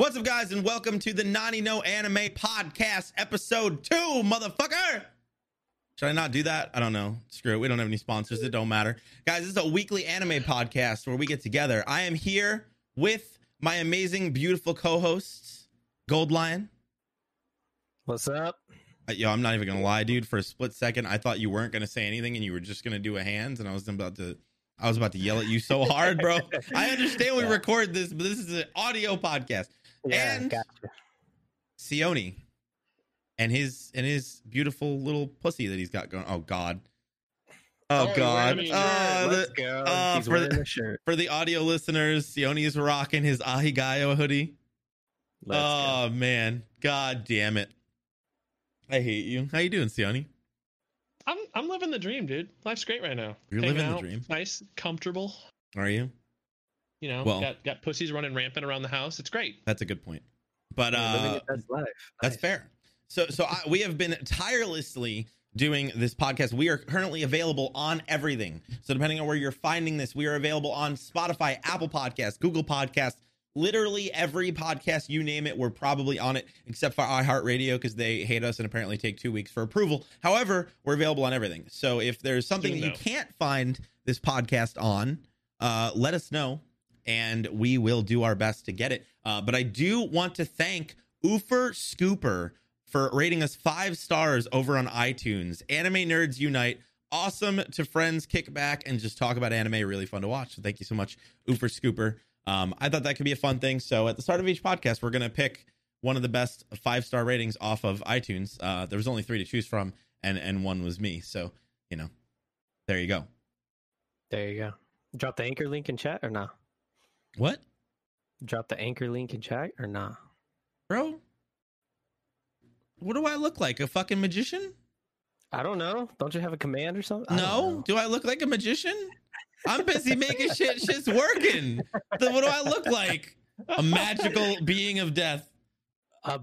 What's up, guys, and welcome to the Nani No Anime Podcast, episode two, motherfucker. Should I not do that? I don't know. Screw it. We don't have any sponsors. It don't matter. Guys, this is a weekly anime podcast where we get together. I am here with my amazing, beautiful co-hosts, Gold Lion. What's up? Uh, yo, I'm not even gonna lie, dude. For a split second, I thought you weren't gonna say anything and you were just gonna do a hands, and I was about to, I was about to yell at you so hard, bro. I understand we record this, but this is an audio podcast. And- gotcha. Sione and his and his beautiful little pussy that he's got going. Oh God. Oh, Oh, God. wearing a Uh, Let's the- go. uh, for the- shirt. for the audio listeners, Sione is rocking his Ahegao hoodie. Let's oh man. God damn it. I hate you. How you doing, Sione? I'm I'm living the dream, dude. Life's great right now. You're Hanging living the dream. Nice, comfortable. Are you? You know, Well- got got pussies running rampant around the house. It's great. That's a good point. But go. Uh your life. That's Nice. fair. So, so I, we have been tirelessly doing this podcast. We are currently available on everything. So, depending on where you're finding this, we are available on Spotify, Apple Podcasts, Google Podcasts, literally every podcast you name it. We're probably on it, except for iHeartRadio because they hate us and apparently take two weeks for approval. However, we're available on everything. So, if there's something Even you can't find this podcast on, uh, let us know and we will do our best to get it. Uh, but I do want to thank Oofer Scooper for rating us five stars over on iTunes. Anime Nerds Unite. Awesome to friends kick back and just talk about anime. Really fun to watch. So thank you so much, Oofer Scooper. Um, I thought that could be a fun thing. So at the start of each podcast, we're going to pick one of the best five star ratings off of iTunes. Uh, there was only three to choose from, and and one was me. So you know, there you go. There you go. Drop the anchor link in chat or nah? What, Drop the anchor link in chat or nah? bro? What do I look like? A fucking magician? I don't know. Don't you have a command or something? No. know. Do I look like a magician? I'm busy making shit. Shit's working. Then what do I look like? A magical being of death. A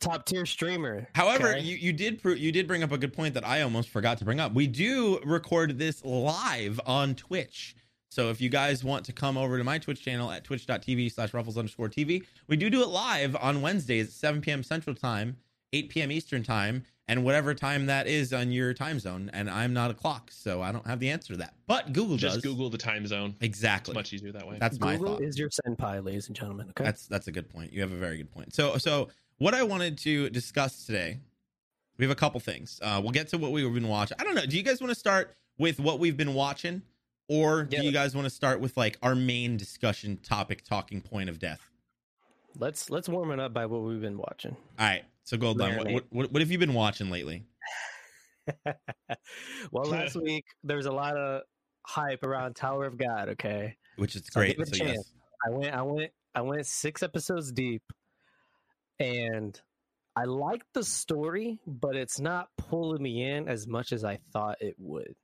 top tier streamer. However, okay? you, you did pro- you did bring up a good point that I almost forgot to bring up. We do record this live on Twitch. So if you guys want to come over to my Twitch channel at twitch.tv slash ruffles underscore TV, we do do it live on Wednesdays at 7 p.m. Central Time, 8 p.m. Eastern Time, and whatever time that is on your time zone. And I'm not a clock, so I don't have the answer to that. But Google Just does. Google the time zone. Exactly. It's much easier that way. That's my Google thought. is your senpai, ladies and gentlemen. Okay. That's that's a good point. You have a very good point. So so what I wanted to discuss today, we have a couple things. Uh, we'll get to what we've been watching. I don't know. Do you guys want to start with what we've been watching, or do you guys want to start with like our main discussion topic, talking point of death? let's let's warm it up by what we've been watching. All right. So Gold Lion, what, what what what have you been watching lately? well, last week there was a lot of hype around Tower of God. Okay. Which is So great. give it a So yes. I went, I went, I went six episodes deep, and I like the story, but it's not pulling me in as much as I thought it would.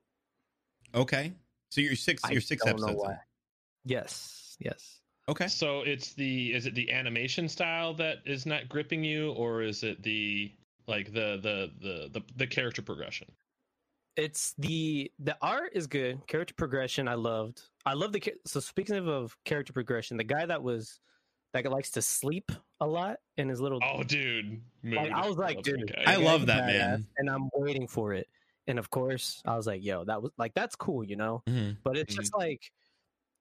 Okay. So you're six. I You're six don't know episodes. why. Yes, yes. Okay. So it's the is it the animation style that is not gripping you, or is it the like the the the the, the character progression? It's the the art is good. Character progression, I loved. I love the so speaking of, of character progression, the guy that was that likes to sleep a lot in his little. Oh, dude. like. I was like, dude, that. I love that man. and I'm waiting for it. And of course, I was like, yo, that was like that's cool, you know. Mhm. but it's just like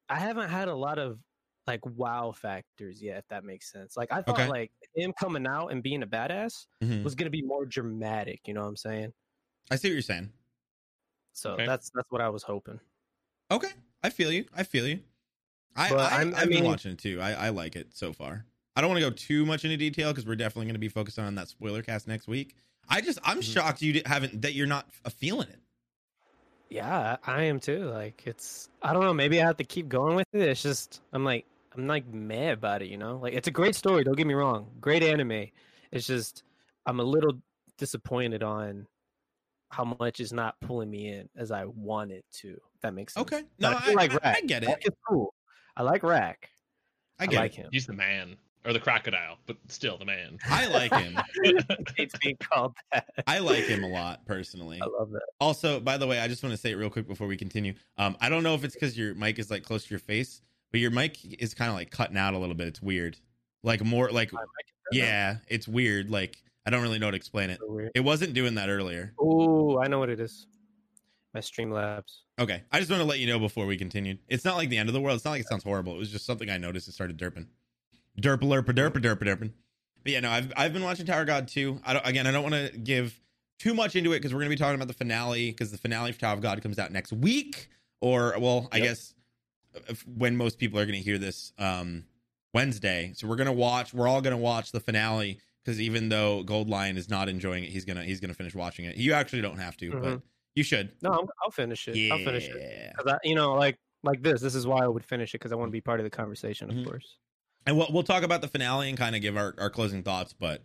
I haven't had a lot of like wow factors yet, if that makes sense. Like I thought Okay. like him coming out and being a badass Mhm. was gonna be more dramatic, you know what I'm saying? I see what you're saying. So Okay. that's that's what I was hoping. Okay, I feel you. I feel you. I, But I I'm- I I've been watching it too. I, I like it so far. I don't want to go too much into detail because we're definitely going to be focusing on that spoiler cast next week. I just I'm Mhm. shocked you haven't that you're not f- feeling it. Yeah, I I am too. Like it's I don't know, maybe I have to keep going with it. It's just I'm like I'm like mad about it, you know? Like it's a great story, don't get me wrong. Great anime. It's just I'm a little disappointed on how much is not pulling me in as I want it to. If that makes sense. Okay, no, I I, like I, I get it. Rak is cool. I like Rak. I I, get like it. him. He's the man or the crocodile, but still the man. I like him. It's being called that. I like him a lot personally. I love that. Also, by the way, I just want to say it real quick before we continue. Um, I don't know if it's because your mic is like close to your face, but your mic is kind of like cutting out a little bit. It's weird. Like more like I might consider that. yeah, it's weird. Like I don't really know how to explain it. So. It wasn't doing that earlier. Ooh, I know what it is. My Streamlabs. Okay, I just want to let you know before we continued. It's not like the end of the world. It's not like it sounds horrible. It was just something I noticed. It started derping, derp lerp derp derp derping. But yeah, no, I've I've been watching Tower God too. I don't again. I don't want to give too much into it because we're gonna be talking about the finale because the finale for Tower of God comes out next week, or well, I Yep. guess if, when most people are gonna hear this um Wednesday. So we're gonna watch. We're all gonna watch the finale because even though Gold Lion is not enjoying it, he's gonna he's gonna finish watching it. You actually don't have to, but Mhm. you should. No, I'm, I'll finish it. Yeah. I'll finish it. I, you know, like like this. This is why I would finish it because I want to be part of the conversation, of Mhm. course. And we'll, we'll talk about the finale and kind of give our, our closing thoughts but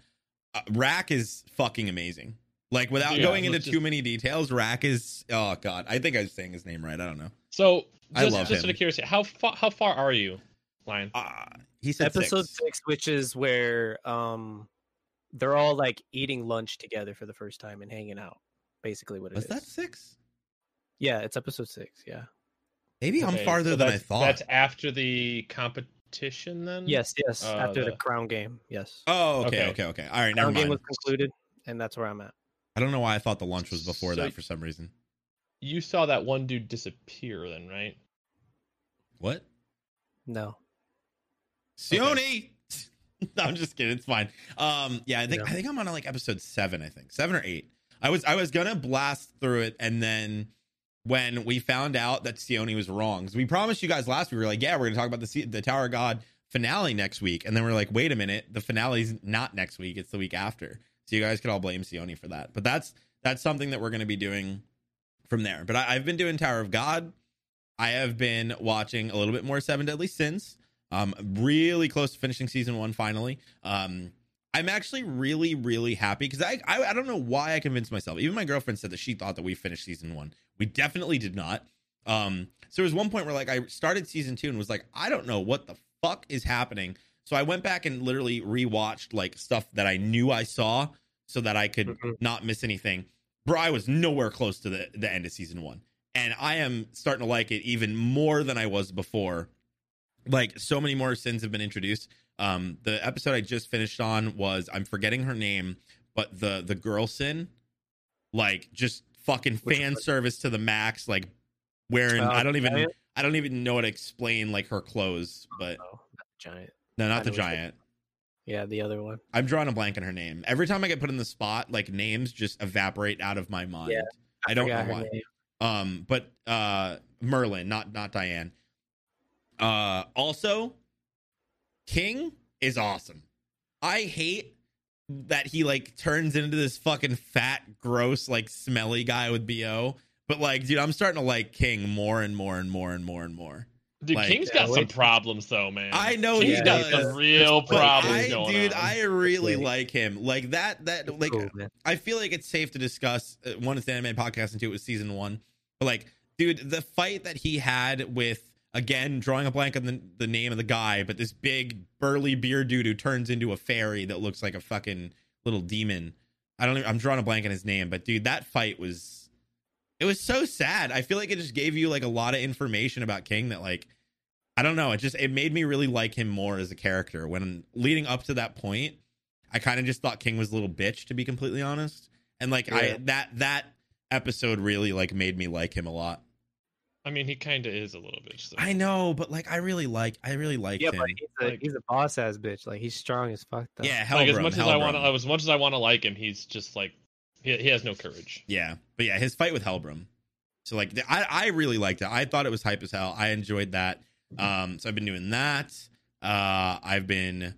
uh, Rak is fucking amazing like without Yeah, going into let's too many details Rak is oh god i think i was saying his name right i don't know So I just, love just him. out of curiosity, how far how far are you, Lion? uh, he said Episode six. six. which is where um they're all like eating lunch together for the first time and hanging out. Basically, what it is. was that six Yeah, it's episode six. Yeah. maybe i'm farther so than i thought That's after the competition, then. Yes. Yes. Uh, after the the- crown game. Yes. oh okay Okay. okay okay all right never crown game was concluded, and that's where I'm at. i don't know why i thought the lunch was before So- that for some reason You saw that one dude disappear, then, right? what No. Sione. no, I'm just kidding. It's fine. Um, yeah, I think Yeah. I think I'm on like episode seven. I think seven or eight. I was I was gonna blast through it, and then when we found out that Sione was wrong, 'cause we promised you guys last week, we were like, yeah, we're gonna talk about the the Tower of God finale next week, and then we're like, wait a minute, the finale's not next week; it's the week after. So you guys could all blame Sione for that. But that's that's something that we're gonna be doing from there. But I, I've been doing Tower of God. I have been watching a little bit more Seven Deadly Sins. Um, really close to finishing season one finally. Um, I'm actually really, really happy because I, I I don't know why I convinced myself. Even my girlfriend said that she thought that we finished season one. We definitely did not. Um, so there was one point where like I started season two and was like, I don't know what the fuck is happening. So I went back and literally rewatched like stuff that I knew I saw so that I could Mhm. not miss anything. Bro, I was nowhere close to the, the end of season one. And I am starting to like it even more than I was before. Like so many more sins have been introduced. Um, the episode I just finished on was I'm forgetting her name, but the the girl sin, like just fucking Which fan service to the max, like wearing Uh, I don't even Giant? I don't even know how to explain like her clothes, but No, not the giant. no, I not the know which giant. Yeah, the other one. I'm drawing a blank on her name. Every time I get put in the spot, like names just evaporate out of my mind. Yeah, I, don't know why. name. Um, but uh Merlin, not not Diane. Uh also King is awesome. I hate that he like turns into this fucking fat, gross, like smelly guy with BO. But like, dude, I'm starting to like King more and more and more and more and more. Dude, Like- King's Yeah, got some problems though, man. I know King's he got some real But But problems I, going dude, on. I really Wait. like him. Like that, that, like, Cool. I feel like it's safe to discuss. Uh, one, it's the anime podcast, and two, it was season one. But like, dude, the fight that he had with again drawing a blank on the, the name of the guy, but this big burly beard dude who turns into a fairy that looks like a fucking little demon. I don't. Even, I'm drawing a blank on his name, but dude, that fight was. It was so sad. I feel like it just gave you like a lot of information about King that like. I don't know. It just it made me really like him more as a character. When leading up to that point, I kind of just thought King was a little bitch, to be completely honest. And like Yeah. I that that episode really like made me like him a lot. I mean, he kind of is a little bitch. So. I know, but like I really like I really like Yeah, him. but he's a, Like- he's a boss ass bitch. Like he's strong as fuck. Though. yeah, like as Helbram, much as I want, Helbram. as much as I want to like him, he's just like he, he has no courage. Yeah, but yeah, his fight with Helbram. So like, the, I I really liked it. I thought it was hype as hell. I enjoyed that. Um, so I've been doing that. Uh, I've been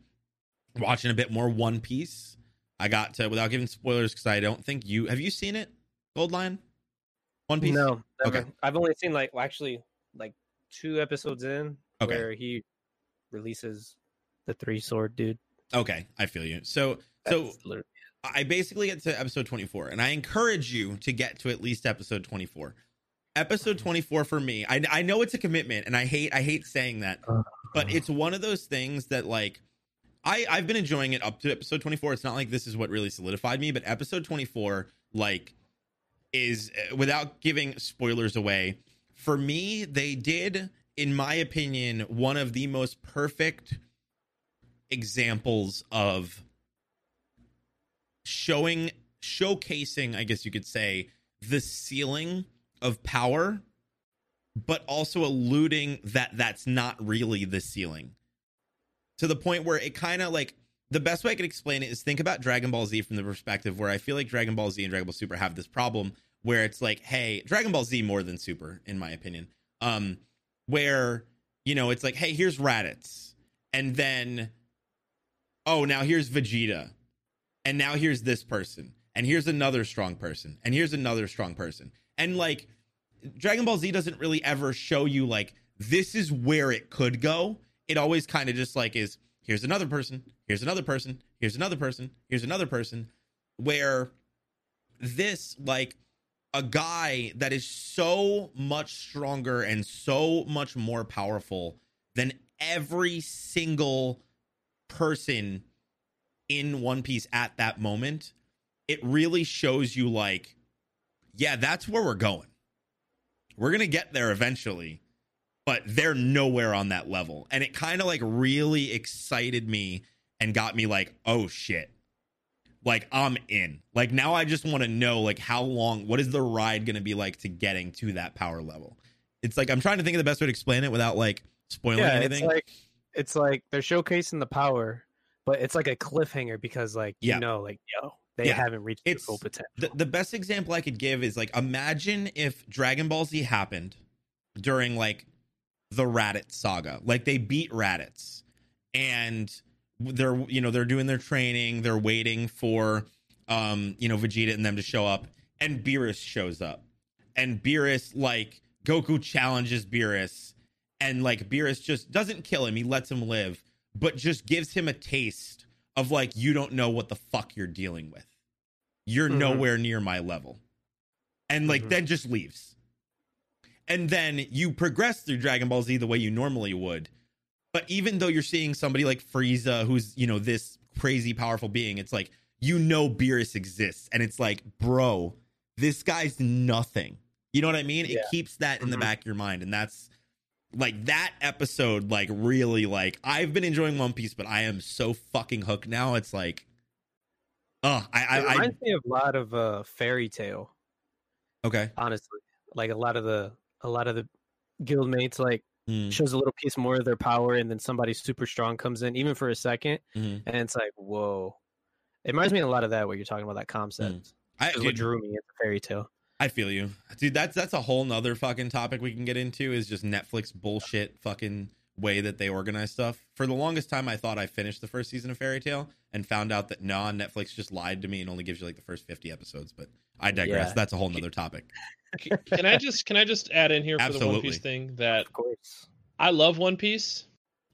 watching a bit more One Piece. I got to without giving spoilers because I don't think you have you seen it, Gold Lion. One Piece. No, never. Okay. I've only seen like well, actually like two episodes in Okay. where he releases the three sword dude. Okay, I feel you. So so literally- I basically get to episode 24, and I encourage you to get to at least episode 24. Episode mm. 24 for me, I, I know it's a commitment, and I hate I hate saying that, uh-huh. but it's one of those things that like I I've been enjoying it up to episode 24. It's not like this is what really solidified me, but episode 24 like is uh, without giving spoilers away. For me, they did, in my opinion, one of the most perfect examples of showing showcasing, I guess you could say, the ceiling of power, but also alluding that that's not really the ceiling. To the point where it kind of like the best way I could explain it is think about Dragon Ball Z from the perspective where I feel like Dragon Ball Z and Dragon Ball Super have this problem where it's like, hey, Dragon Ball Z more than Super, in my opinion. Um, where you know it's like, hey, here's Raditz, and then oh, now here's Vegeta, and now here's this person, and here's another strong person, and here's another strong person, and like Dragon Ball Z doesn't really ever show you like this is where it could go. It always kind of just like is here's another person, here's another person, here's another person, here's another person, where this like a guy that is so much stronger and so much more powerful than every single person in One Piece at that moment, it really shows you like, yeah, that's where we're going. We're going to get there eventually, but they're nowhere on that level. And it kind of like really excited me and got me like, oh shit like I'm in. Like now I just want to know like how long what is the ride going to be like to getting to that power level. It's like I'm trying to think of the best way to explain it without like spoiling yeah, anything. It's like it's like they're showcasing the power, but it's like a cliffhanger because like you Yeah. know like yo they Yeah. haven't reached their It's- full potential. the, the best example I could give is like imagine if Dragon Ball Z happened during like the Raditz saga. Like they beat Raditz and they're you know they're doing their training, they're waiting for um you know Vegeta and them to show up and Beerus shows up. And Beerus like Goku challenges Beerus and like Beerus just doesn't kill him, he lets him live, but just gives him a taste of like you don't know what the fuck you're dealing with. You're Mhm. nowhere near my level. And like Mhm. then just leaves. And then you progress through Dragon Ball Z the way you normally would. But even though you're seeing somebody like Frieza who's, you know, this crazy powerful being, it's like you know Beerus exists and it's like, bro, this guy's nothing. You know what I mean? It keeps that in the Mhm. back of your mind and that's like that episode like really like I've been enjoying One Piece but I am so fucking hooked now. It's like Oh, I it I, I reminds me of a lot of uh Fairy Tail, okay. honestly. Like a lot of the a lot of the guildmates like Mm, shows a little piece more of their power and then somebody super strong comes in even for a 2nd mhm. and it's like whoa it reminds me a lot of that what you're talking about that concept I, is what drew me into Fairy Tail I feel you, dude. That's that's a whole nother fucking topic we can get into. Is just Netflix bullshit fucking way that they organize stuff. For the longest time, I thought I finished the first season of Fairy Tail and found out that nah, Netflix just lied to me and only gives you like the first fifty episodes. But I digress. Yeah. That's a whole nother topic. Can I just can I just add in here for the One Piece thing that of course I love One Piece,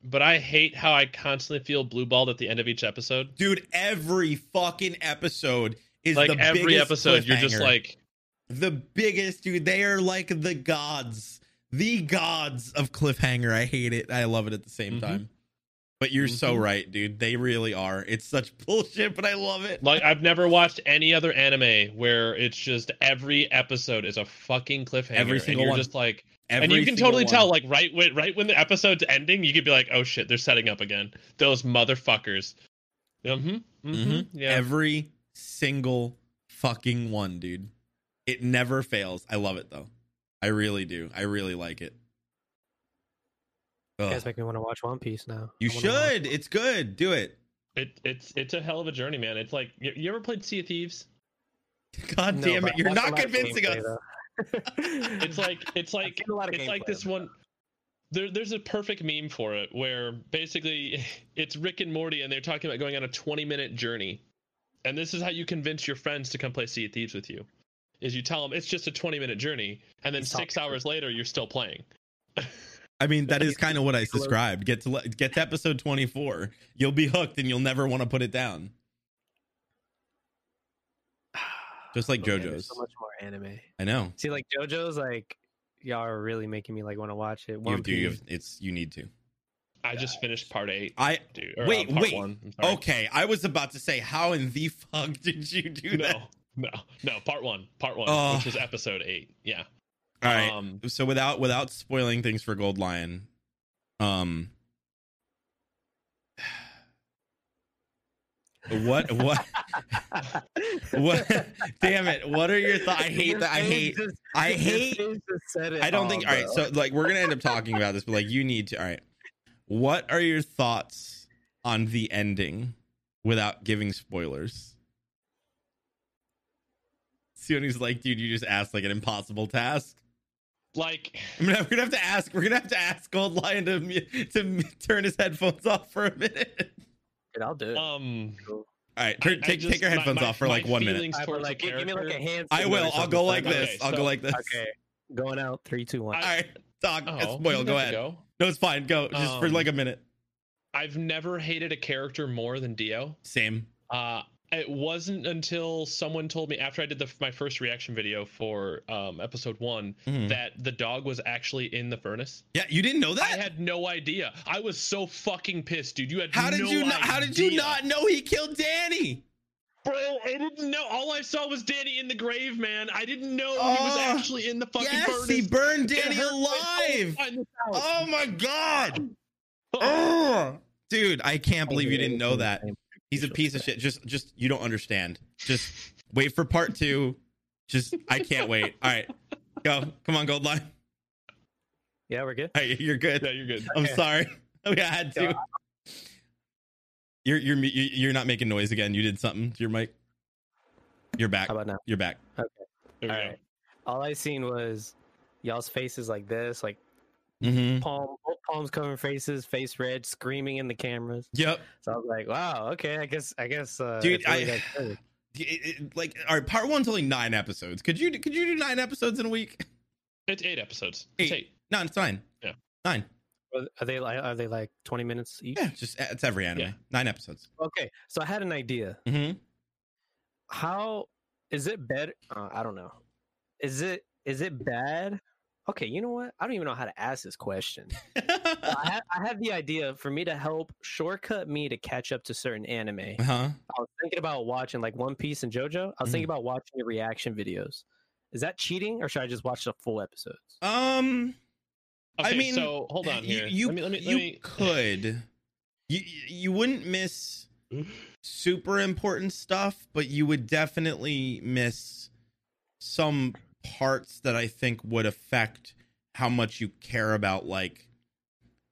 but I hate how I constantly feel blue balled at the end of each episode. Dude, every fucking episode is Like the every biggest episode, you're just like, the biggest dude. They are like the gods, the gods of cliffhanger. I hate it. I love it at the same Mhm. time. But you're so Mhm. right, dude. They really are. It's such bullshit, but I love it. like I've never watched any other anime where it's just every episode is a fucking cliffhanger. Every and single you're one. just like, and you can totally one. tell, like right when right when the episode's ending, you could be like, oh shit, they're setting up again. Those motherfuckers. Mm-hmm. Mm-hmm. Mhm. Yeah. Every single fucking one, dude. It never fails. I love it though. I really do. I really like it. You Ugh. guys make me want to watch one piece now You I wanna watch- should. It's good. Do it. It, it's it's a hell of a journey, man. It's like you, you ever played Sea of Thieves? God No, damn but it. You're not a lot of convincing us. It's like it's like seen a lot of it's like this one. There, there's a perfect meme for it where basically it's Rick and Morty and they're talking about going on a 20 minute journey, and this is how you convince your friends to come play Sea of Thieves with you, is you tell them it's just a 20 minute journey, and then He's six hours later you're still playing. I mean, that is kind of what I Hello. described. Get to get to episode 24. You'll be hooked and you'll never want to put it down. Just like Okay, there's JoJo's. so much more anime I know. see like JoJo's like y'all are really making me like want to watch it You one have to, you have, it's you need to. I just finished part eight, I dude. or, uh, Wait, part wait. One. I'm sorry. okay. I was about to say, how in the fuck did you do that? No, no, no. Part one, part one, Oh. which is episode eight. Yeah. All right. Um, so without without spoiling things for Gold Lion, um, what what what damn it what are your thoughts i hate that i hate just- i hate face just said it i don't all, think all right bro. so like we're gonna end up talking about this but like you need to all right what are your thoughts on the ending without giving spoilers Sione's like dude you just asked like an impossible task Like, I mean, we're gonna have to ask. We're gonna have to ask Gold Lion to to turn his headphones off for a minute. And I'll do it. um, All right, turn, I- I take just- take your headphones my- off for my like one minute. feelings Alright, but, towards like, give, give me like a hand. I will. I'll go like can- this. Okay, I'll go like this. Okay, going out. Three, two, one. I- All right, dog. Oh, it's spoil. Go ahead. Go. No, it's fine. Go just for Um, like a minute. I've never hated a character more than Dio. Same. Uh, it wasn't until someone told me after I did the, my first reaction video for um, episode one Mhm. that the dog was actually in the furnace. Yeah, you didn't know that? I had no idea. I was so fucking pissed, dude. You had How did no you not? How did you not know he killed Danny? Bro, I didn't know. All I saw was Danny in the grave, man. I didn't know he was Oh, actually in the fucking Yes, furnace. he burned Danny hurt my soul alive. to find this out. Oh my god. Oh, dude, I can't believe you didn't know that. He's a piece of shit. Just, just you don't understand. Just wait for part two. Just, I can't wait. All right, go. Come on, Gold Lion. Yeah, we're good. All right, you're good. Yeah, you're good. I'm Okay. sorry. I had to. You're you're you- you're not making noise again. You did something to your mic. You're back. How about now? You're back. There we All go. right. All I seen was y'all's faces like this, like Mm-hmm. palm, both palms covering faces, face red, screaming in the cameras. Yep. So I was like, wow, okay, I guess, I guess, uh, Dude, really I- It- it- like, all right. Part one's only nine episodes. Could you could you do nine episodes in a week? It's eight episodes. It's Eight. eight. No, it's nine. Yeah. Nine. are they like, are they like twenty minutes each? Yeah, just it's every anime. Yeah. Nine episodes. Okay, so I had an idea. Mm-hmm. How is it better? Uh, I don't know. Is it is it bad? Okay, you know what? I don't even know how to ask this question. I, have, I had the idea for me to help shortcut me to catch up to certain anime. Uh-huh. I was thinking about watching like One Piece and JoJo. I was thinking about watching your reaction videos. Is that cheating, or should I just watch the full episodes? Um. Okay, I mean, so hold on you, here. You, let me, let me, you let me... could. You you wouldn't miss super important stuff, but you would definitely miss some parts that I think would affect how much you care about like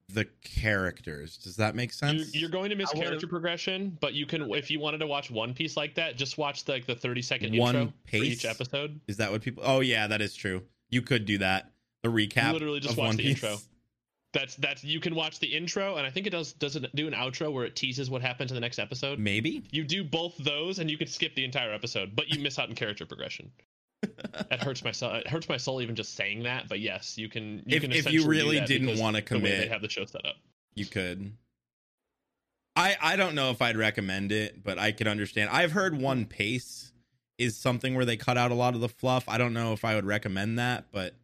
the characters. Does that make sense? you're going to miss character progression, but you can if you wanted to watch One Piece like that, just watch the, like the 30 second One intro for each episode. Is that what people? Oh yeah, that is true. You could do that. The recap. Literally just of watch One the Piece. intro. That's that's you can watch the intro, and I think it does does it do an outro where it teases what happens in the next episode. Maybe. You do both those, and you can skip the entire episode, but you miss out on character progression. That hurts my soul. It hurts my soul even just saying that. But yes, you can. You If- can if you really didn't wanna the they commit. have the show set up. You could. I I don't know if I'd recommend it, but I could understand. I've heard One Pace is something where they cut out a lot of the fluff. I don't know if I would recommend that, but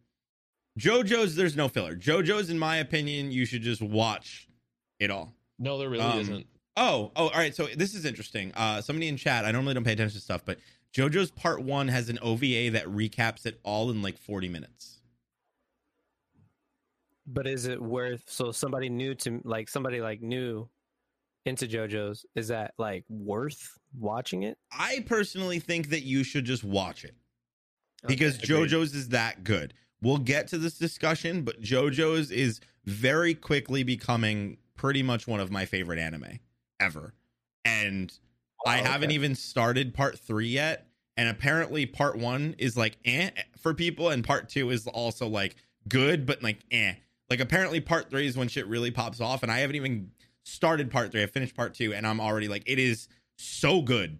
JoJo's there's no filler. JoJo's in my opinion, you should just watch it all. No, there really Um, isn't. Oh, oh, all right. So this is interesting. Uh, somebody in chat. I normally don't pay attention to stuff, but JoJo's Part One has an OVA that recaps it all in like 40 minutes. But is it worth? So somebody new to like somebody like new into JoJo's is that like worth watching it? I personally think that you should just watch it. because Okay. agreed. JoJo's is that good. We'll get to this discussion, but JoJo's is very quickly becoming pretty much one of my favorite anime ever. And I Oh, haven't even started part three yet. And apparently, part one is like eh for people, and part two is also like good, but like eh. Like, apparently, part three is when shit really pops off. And I haven't even started part three. I finished part two, and I'm already like, it is so good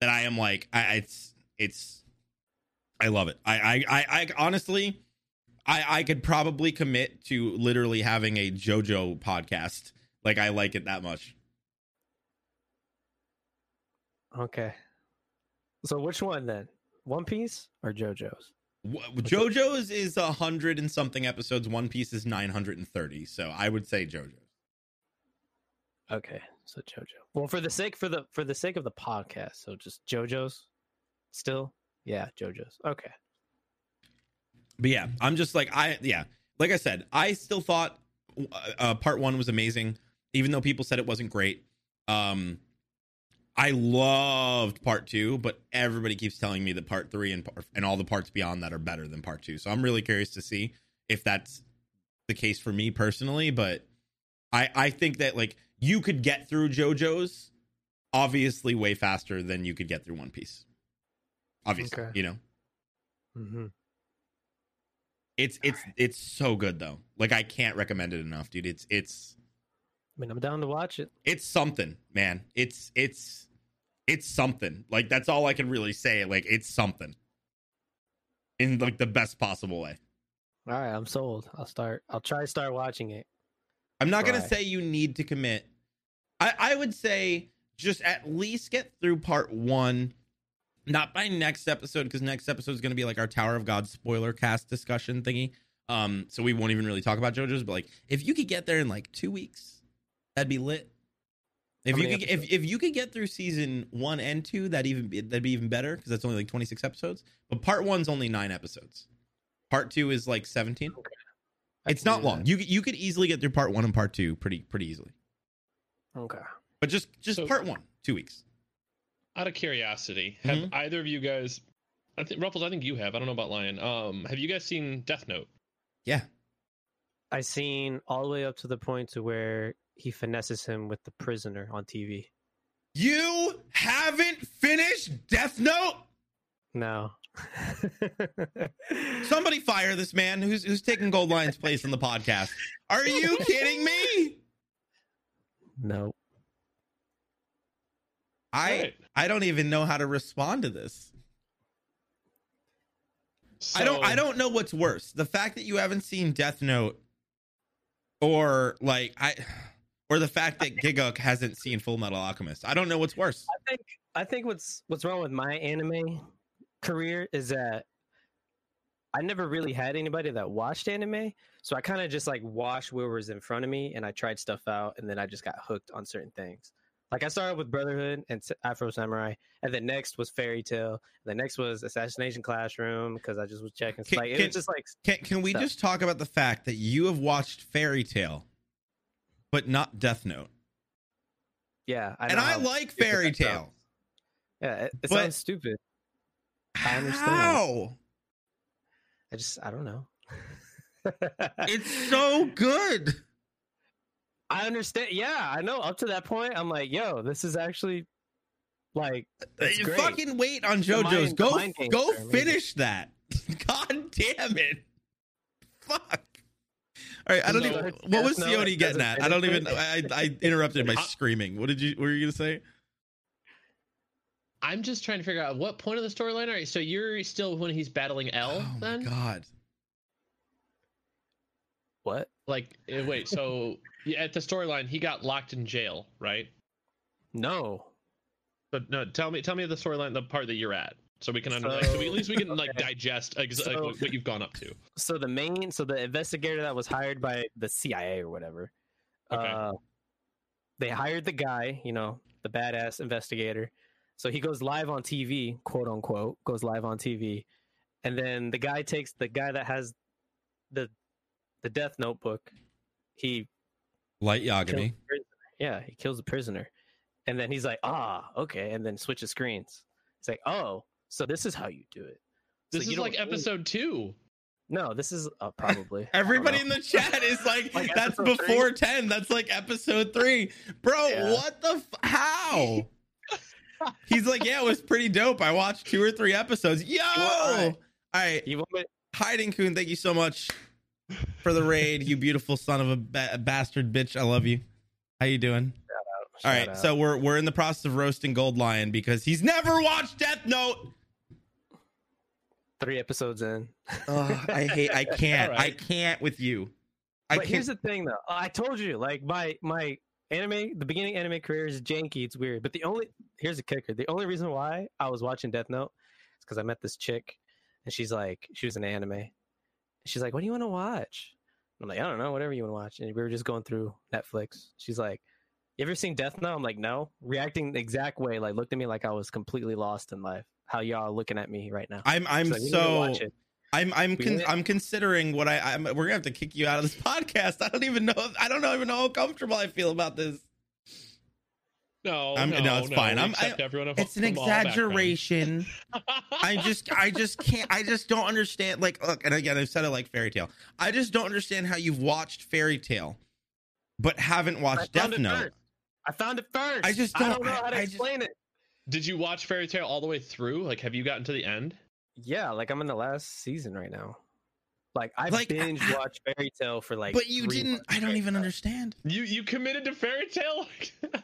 that I am like, I, it's, it's, I love it. I, I, I, I honestly, I, I could probably commit to literally having a JoJo podcast. Like, I like it that much. Okay. So which one then? One Piece or JoJo's? JoJo's is a hundred and something episodes. One Piece is nine hundred and thirty. So I would say JoJo's. Okay, so JoJo. Well, for the sake for the for the sake of the podcast, so just JoJo's. Still, yeah, JoJo's. Okay. But yeah, I'm just like I yeah, like I said, I still thought uh, uh, part one was amazing, even though people said it wasn't great. Um, I loved part two, but everybody keeps telling me that part three and and all the parts beyond that are better than part two. So I'm really curious to see if that's the case for me personally. But I I think that like you could get through JoJo's obviously way faster than you could get through One Piece. Obviously, Okay. you know Mm-hmm. it's it's it's so good though. Like I can't recommend it enough, dude. It's it's I mean, I'm down to watch it. it's something, man. It's it's it's something. Like that's all I can really say. Like it's something in like the best possible way. All right, I'm sold. I'll start. I'll try to start watching it. I'm not gonna say you need to commit. I I would say just at least get through part one. Not by next episode because next episode is gonna be like our Tower of God spoiler cast discussion thingy. Um, so we won't even really talk about JoJo's. But like, if you could get there in like two weeks, that'd be lit. If you could, if, episodes? if you could get through season one and two, that even be- that'd be even better because that's only like 26 episodes. But part one's only nine episodes. Part two is like 17. I It's not long. that. You could- you could easily get through part one and part two pretty pretty easily. Okay. But just just So- part one, two weeks. Out of curiosity, have Mhm. either of you guys? I think Ruffles. I think you have. I don't know about Lion. Um, have you guys seen Death Note? Yeah. I seen all the way up to the point to where he finesses him with the prisoner on TV. You haven't finished Death Note? No. Somebody fire this man who's who's taking Gold Lion's place on the podcast. Are you kidding me? no. I Right. I don't even know how to respond to this. I don't I don't know what's worse. The fact that you haven't seen Death Note or like I or the fact that Giga hasn't seen Full Metal Alchemist. I don't know what's worse. I think I think what's what's wrong with my anime career is that I never really had anybody that watched anime, so I kind of just like watched what was in front of me, and I tried stuff out, and then I just got hooked on certain things. Like I started with Brotherhood and Afro Samurai, and then next was Fairy Tail. And then next was Assassination Classroom because I just was checking. Can- like it can- was just like Can can we Stuff. just talk about the fact that you have watched Fairy Tail but not Death Note? yeah, I and I like Fairy. Tale. Yeah, it, it sounds stupid. I understand. How? I just I don't know. It's so good. I understand. Yeah, I know. Up to that point, I'm like, yo, this is actually like uh, great. fucking wait on JoJo's. mind- go the mind games go finish that. God damn it. Fuck. All right, I don't So- even. What was Note Sione getting at? I don't even. I, I interrupted by I- screaming. What did you? What were you gonna say? I'm just trying to figure out what point of the storyline are you. So you're still when he's battling L, Oh my then? god. what? Like, eh, wait. So yeah, at the storyline, he got locked in jail, right? No. But no, tell me, tell me the storyline, the part that you're at, so we can under, like, so we, at least we can like digest ex- So- what what you've gone up to. So the main, so the investigator that was hired by the CIA or whatever, Okay. uh, they hired the guy, you know, the badass investigator. So he goes live on TV, quote unquote, goes live on TV, and then the guy takes the guy that has the the death notebook. He Light kills Yagami. Yeah, he kills the prisoner. And then he's like, ah, okay. And then switches screens. It's like, oh, so this is how you do it. So This you is like don't- episode two. No, this is uh, probably. Everybody in the chat is like, Like that's episode three? before 10. That's like episode three. Bro, Yeah. what the? F- how? He's like, yeah, it was pretty dope. I watched two or three episodes. Yo! All right. right. You want me? Hiding Coon, thank you so much for the raid, you beautiful son of a, ba- bastard bitch. I love you. How you doing? All Shout right, out. so we're we're in the process of roasting Gold Lion because he's never watched Death Note. Three episodes in. I hate. I can't. All I can't with you. I but can't. here's the thing, though. I told you, like my my anime, the beginning anime career is janky. It's weird. But the only here's the kicker. The only reason why I was watching Death Note is because I met this chick, and she's like, she was an anime. She's like, "What do you want to watch?" I'm like, "I don't know, whatever you want to watch." And we were just going through Netflix. She's like, "You ever seen Death Note?" I'm like, "No." Reacting the exact way, like looked at me like I was completely lost in life. How y'all are looking at me right now? I'm I'm She's like, "We need to so. I'm I'm con- I'm considering what I I'm we're gonna have to kick you out of this podcast. I don't even know I don't know even know how comfortable I feel about this. No, I'm- no, no, it's fine. I'm- I- It's an from all backgrounds. exaggeration. I just I just can't I just don't understand like look and again I've said it like Fairy Tail. I just don't understand how you've watched Fairy Tail but haven't watched Death Note. first. I found it first. I just don't- don't know how to I- I just- explain it. Did you watch Fairy Tail all the way through? Like, have you gotten to the end? Yeah, like I'm in the last season right now. Like I Like, binge I- watched Fairy Tail for like. But you three didn't I don't even understand. You you committed to Fairy Tail?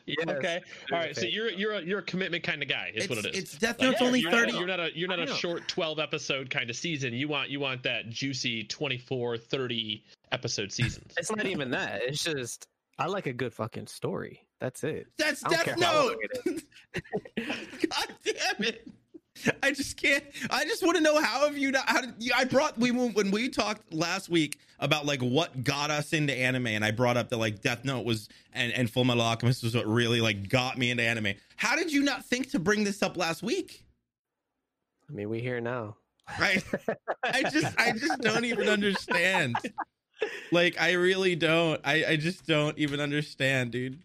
Yes, okay. All right. So you're you're a, you're a commitment kind of guy. Is It's, what it is. it's Death Like, Note's only you're 30 Not, you're not a you're not a short 12 episode kind of season. You want you want that juicy 24, 30 episode seasons. It's not even that. It's just I like a good fucking story. That's it. That's Death Note. God damn it. I just can't. I just want to know how have you not? How did you? I brought we when we talked last week about like what got us into anime, and I brought up that like Death Note was and and Full Metal Alchemist was what really like got me into anime. How did you not think to bring this up last week? I mean, we here now. Right? I just I just don't even understand. Like I really don't. I I just don't even understand, dude.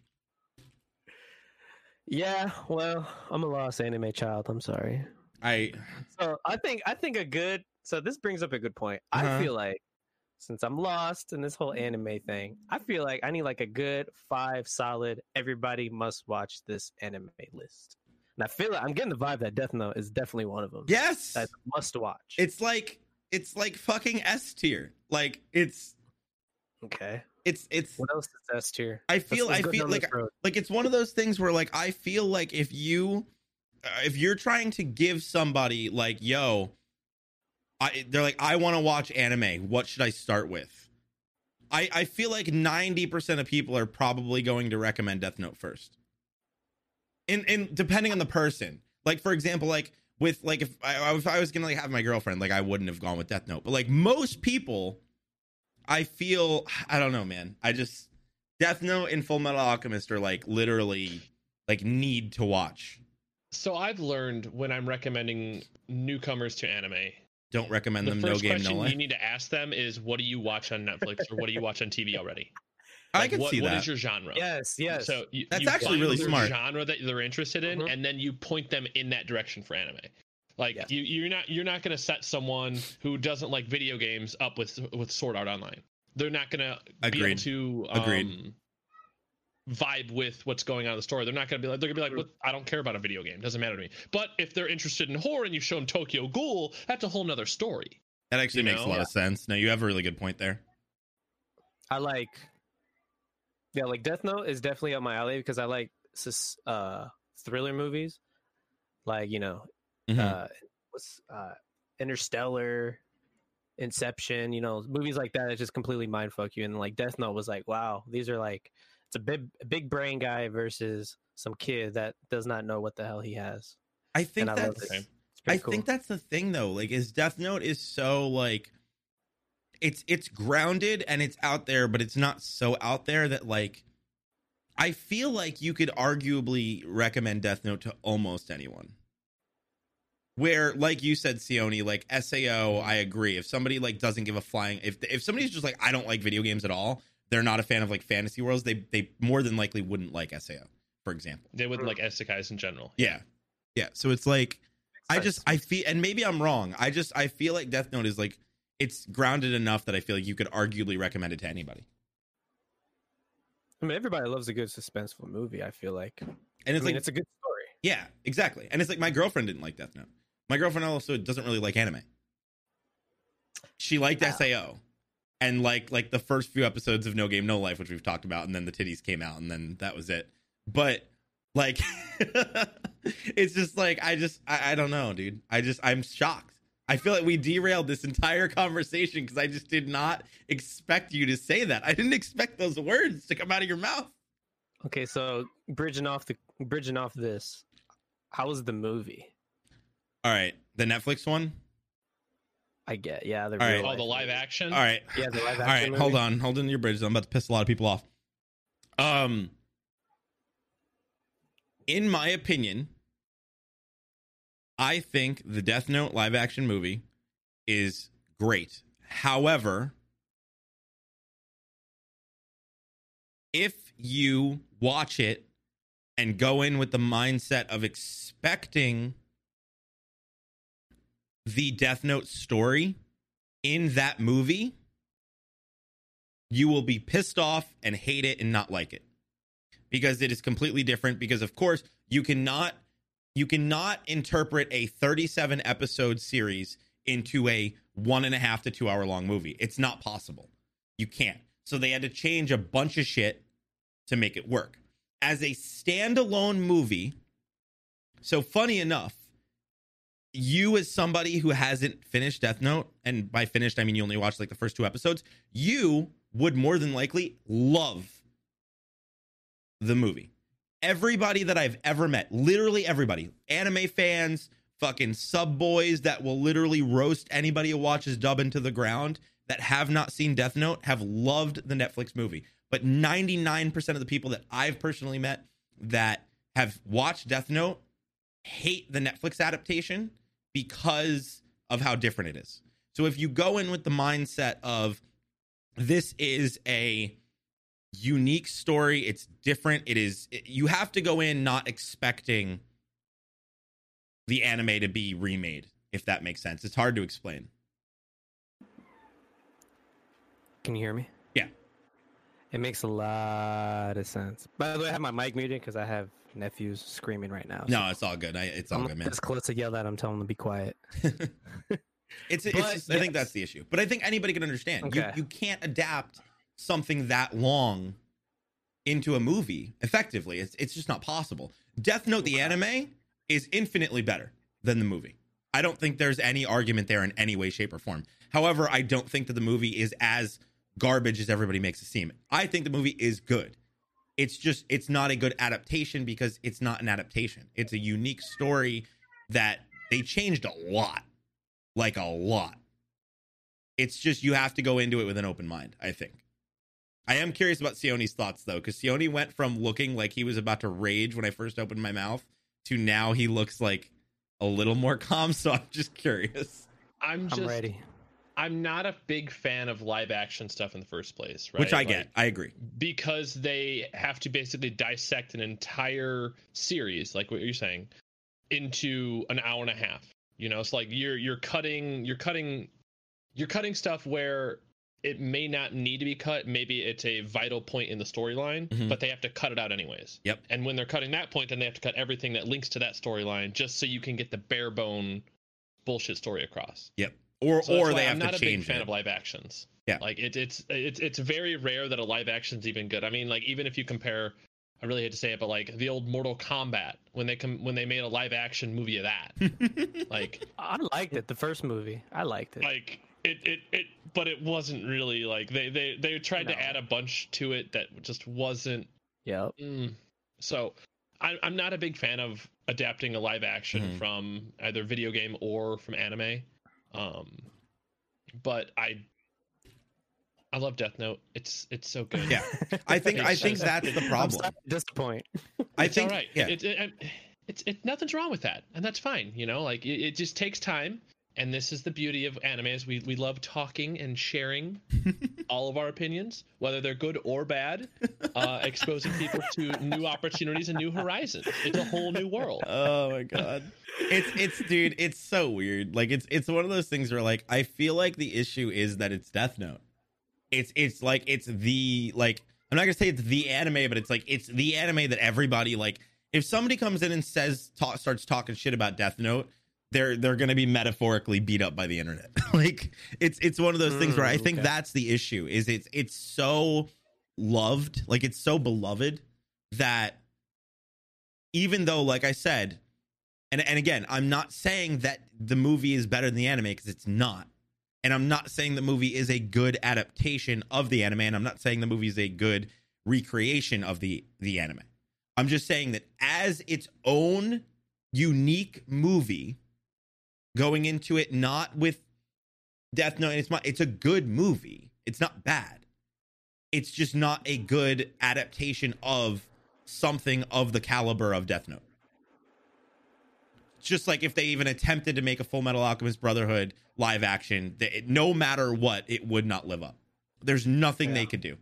Yeah, well, I'm a lost anime child. I'm sorry. I So I think I think a good. So this brings up a good point. Uh-huh. I feel like since I'm lost in this whole anime thing, I feel like I need like a good five solid. Everybody must watch this anime list. And I feel like I'm getting the vibe that Death Note is definitely one of them. yes. that's a must watch. It's like it's like fucking S tier. Like it's okay. It's it's What else is S tier? I feel I feel like like it's one of those things where like I feel like if you uh, if you're trying to give somebody like yo I they're like I want to watch anime, what should I start with? I I feel like 90% of people are probably going to recommend Death Note first. In in depending on the person. Like for example, like with like if I if I was going to like have my girlfriend, like I wouldn't have gone with Death Note. But like most people I feel I don't know, man. I just Death Note and Full Metal Alchemist are like literally like need to watch. so I've learned when I'm recommending newcomers to anime, Don't recommend the them. No first game, question no you need to ask them is, "What do you watch on Netflix or what do you watch on TV already?" I Like, can what, see What that. is your genre? Yes, yes. So you, That's you actually really their smart. Genre that they're interested in, Mhm. and then you point them in that direction for anime. Like Yeah. you, you're not you're not going to set someone who doesn't like video games up with with Sword Art Online. They're not going to be able to um, Agreed. vibe with what's going on in the story. They're not going to be like they're going to be like, what? I don't care about a video game. Doesn't matter to me. But if they're interested in horror and you show them Tokyo Ghoul, that's a whole nother story. that actually you makes know? a lot of sense. No, you have a really good point there. I like yeah, like Death Note is definitely up my alley because I like sus- uh thriller movies. Like, you know, Mhm. uh what's uh Interstellar, Inception, you know, movies like that that just completely mind fuck you. And like Death Note was like, wow, these are like it's a big big brain guy versus some kid that does not know what the hell he has. I think and I that's it. I cool. think that's the thing though. Like is Death Note is so like it's it's grounded and it's out there, but it's not so out there that like I feel like you could arguably recommend Death Note to almost anyone. Where, like you said, Sione, like Sao, I agree. If somebody like doesn't give a flying, if if somebody's just like I don't like video games at all, they're not a fan of like fantasy worlds. They they more than likely wouldn't like Sao, for example. They wouldn't like isekais in general. Yeah, yeah. So it's like I just I feel, and maybe I'm wrong. I just I feel like Death Note is like it's grounded enough that I feel like you could arguably recommend it to anybody. I mean everybody loves a good suspenseful movie, I feel like. And I it's mean like it's a good story. yeah, exactly. And it's like my girlfriend didn't like Death Note. My girlfriend also doesn't really like anime. She liked Wow. Sao, and like like the first few episodes of No Game No Life, which we've talked about, and then the titties came out, and then that was it. But like, it's just like I just I, I don't know, dude. I just I'm shocked. I feel like we derailed this entire conversation because I just did not expect you to say that. I didn't expect those words to come out of your mouth. Okay, so bridging off the bridging off this, how was the movie? All right, the Netflix one. I get, yeah, the All. Oh, the live action. All right, Yeah, the live action. All right, action. hold on, hold on your bridges. I'm about to piss a lot of people off. Um, in my opinion, I think the Death Note live action movie is great. However, if you watch it and go in with the mindset of expecting the Death Note story in that movie, you will be pissed off and hate it and not like it because it is completely different. Because of course you cannot you cannot interpret a 37 episode series into a one and a half to two hour long movie. It's not possible. You can't. So they had to change a bunch of shit to make it work. As a standalone movie, so funny enough, you as somebody who hasn't finished Death Note, and by finished I mean you only watched like the first two episodes, you would more than likely love the movie. Everybody that I've ever met, literally everybody, anime fans, fucking sub boys that will literally roast anybody who watches dub into the ground that have not seen Death Note have loved the Netflix movie. But 99% of the people that I've personally met that have watched Death Note hate the Netflix adaptation because of how different it is. So if you go in with the mindset of this is a unique story, it's different, it is it, you have to go in not expecting the anime to be remade if that makes sense. It's hard to explain. Can you hear me? Yeah. It makes a lot of sense. By the way, I have my mic muted because I have nephews screaming right now. No, it's all good. I, it's all I'm good, man. as close to yell at them, tell them to be quiet. It's, it's just, I think that's the issue. But I think anybody can understand. Okay. You you can't adapt something that long into a movie effectively. It's it's just not possible. Death Note the anime is infinitely better than the movie. I don't think there's any argument there in any way shape or form. However, I don't think that the movie is as garbage as everybody makes it seem. I think the movie is good. It's just it's not a good adaptation because it's not an adaptation. It's a unique story that they changed a lot like a lot. It's just you have to go into it with an open mind, I think. I am curious about Sione's thoughts though, because Sione went from looking like he was about to rage when I first opened my mouth to now he looks like a little more calm. So I'm just curious. I'm just I'm ready. I'm not a big fan of live action stuff in the first place, right? Which I Like, get. I agree. because they have to basically dissect an entire series, like what you're saying, into an hour and a half. You know, it's like you're you're cutting you're cutting you're cutting stuff where it may not need to be cut. Maybe it's a vital point in the storyline, Mhm. but they have to cut it out anyways. Yep. And when they're cutting that point, then they have to cut everything that links to that storyline just so you can get the bare bone bullshit story across. Yep. Or So that's or why they I'm have not to a big fan it. of live actions. Yeah. like it, it's it's it's very rare that a live action's even good. I mean, like even if you compare, I really hate to say it, but like the old Mortal Kombat when they come when they made a live action movie of that, like I liked it. The first movie, I liked it. like it it it, but it wasn't really like they they they tried No. to add a bunch to it that just wasn't. Yep. Mm. So. I, I'm not a big fan of adapting a live action Mhm. from either video game or from anime. Um, but I I love Death Note. It's it's so good. Yeah. I think I think just- that's the problem. sorry to disappoint. I it's think all right. yeah. It, it, it- it's it, nothing's wrong with that, and that's fine. You know, like it, it just takes time, and this is the beauty of anime is we we love talking and sharing all of our opinions, whether they're good or bad, uh, exposing people to new opportunities and new horizons. It's a whole new world. Oh my god. It's it's dude, it's so weird. Like it's it's one of those things where like I feel like the issue is that it's Death Note. It's it's like it's the like I'm not gonna say it's the anime, but it's like it's the anime that everybody like. If somebody comes in and says ta- starts talking shit about Death Note, they're they're gonna be metaphorically beat up by the internet. like it's it's one of those things where I Mm, think okay. that's the issue. Is it's it's so loved, like it's so beloved that even though, like I said, and and again, I'm not saying that the movie is better than the anime because it's not. And I'm not saying the movie is a good adaptation of the anime, and I'm not saying the movie is a good recreation of the the anime. I'm just saying that as its own unique movie, going into it not with Death Note, and it's not, it's a good movie. It's not bad. It's just not a good adaptation of something of the caliber of Death Note. Just like if they even attempted to make a Full Metal Alchemist Brotherhood live action, th- no matter what, it would not live up. There's nothing they could do.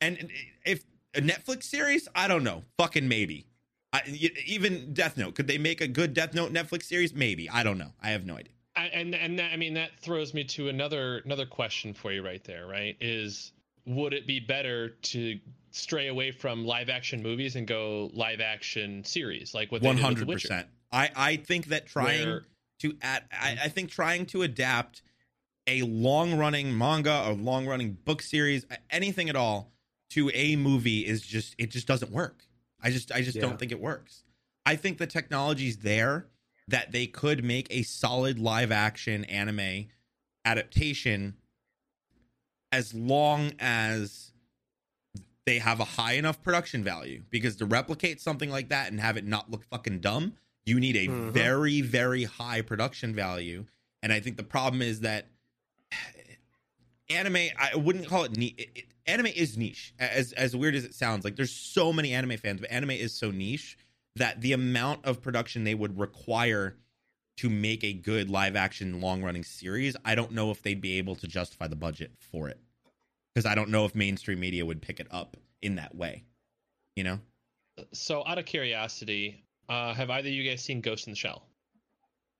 And if a Netflix series, I don't know, fucking maybe. I, even Death Note. Could they make a good Death Note Netflix series? Maybe. I don't know. I have no idea. I, and and that, I mean that throws me to another another question for you right there. Right? Is would it be better to stray away from live action movies and go live action series like what One did with one hundred percent? I I think that trying Where- to add, I, I think trying to adapt a long running manga or long running book series, anything at all, to a movie is just it just doesn't work. I just I just Yeah. don't think it works. I think the technology's there that they could make a solid live action anime adaptation as long as they have a high enough production value because to replicate something like that and have it not look fucking dumb you need a Mhm. very very high production value and i think the problem is that anime i wouldn't call it niche it, it- anime is niche as as weird as it sounds. Like there's so many anime fans but anime is so niche that the amount of production they would require to make a good live action long running series i don't know if they'd be able to justify the budget for it. Because i don't know if mainstream media would pick it up in that way you know? So out of curiosity, uh, have either of you guys seen Ghost in the Shell?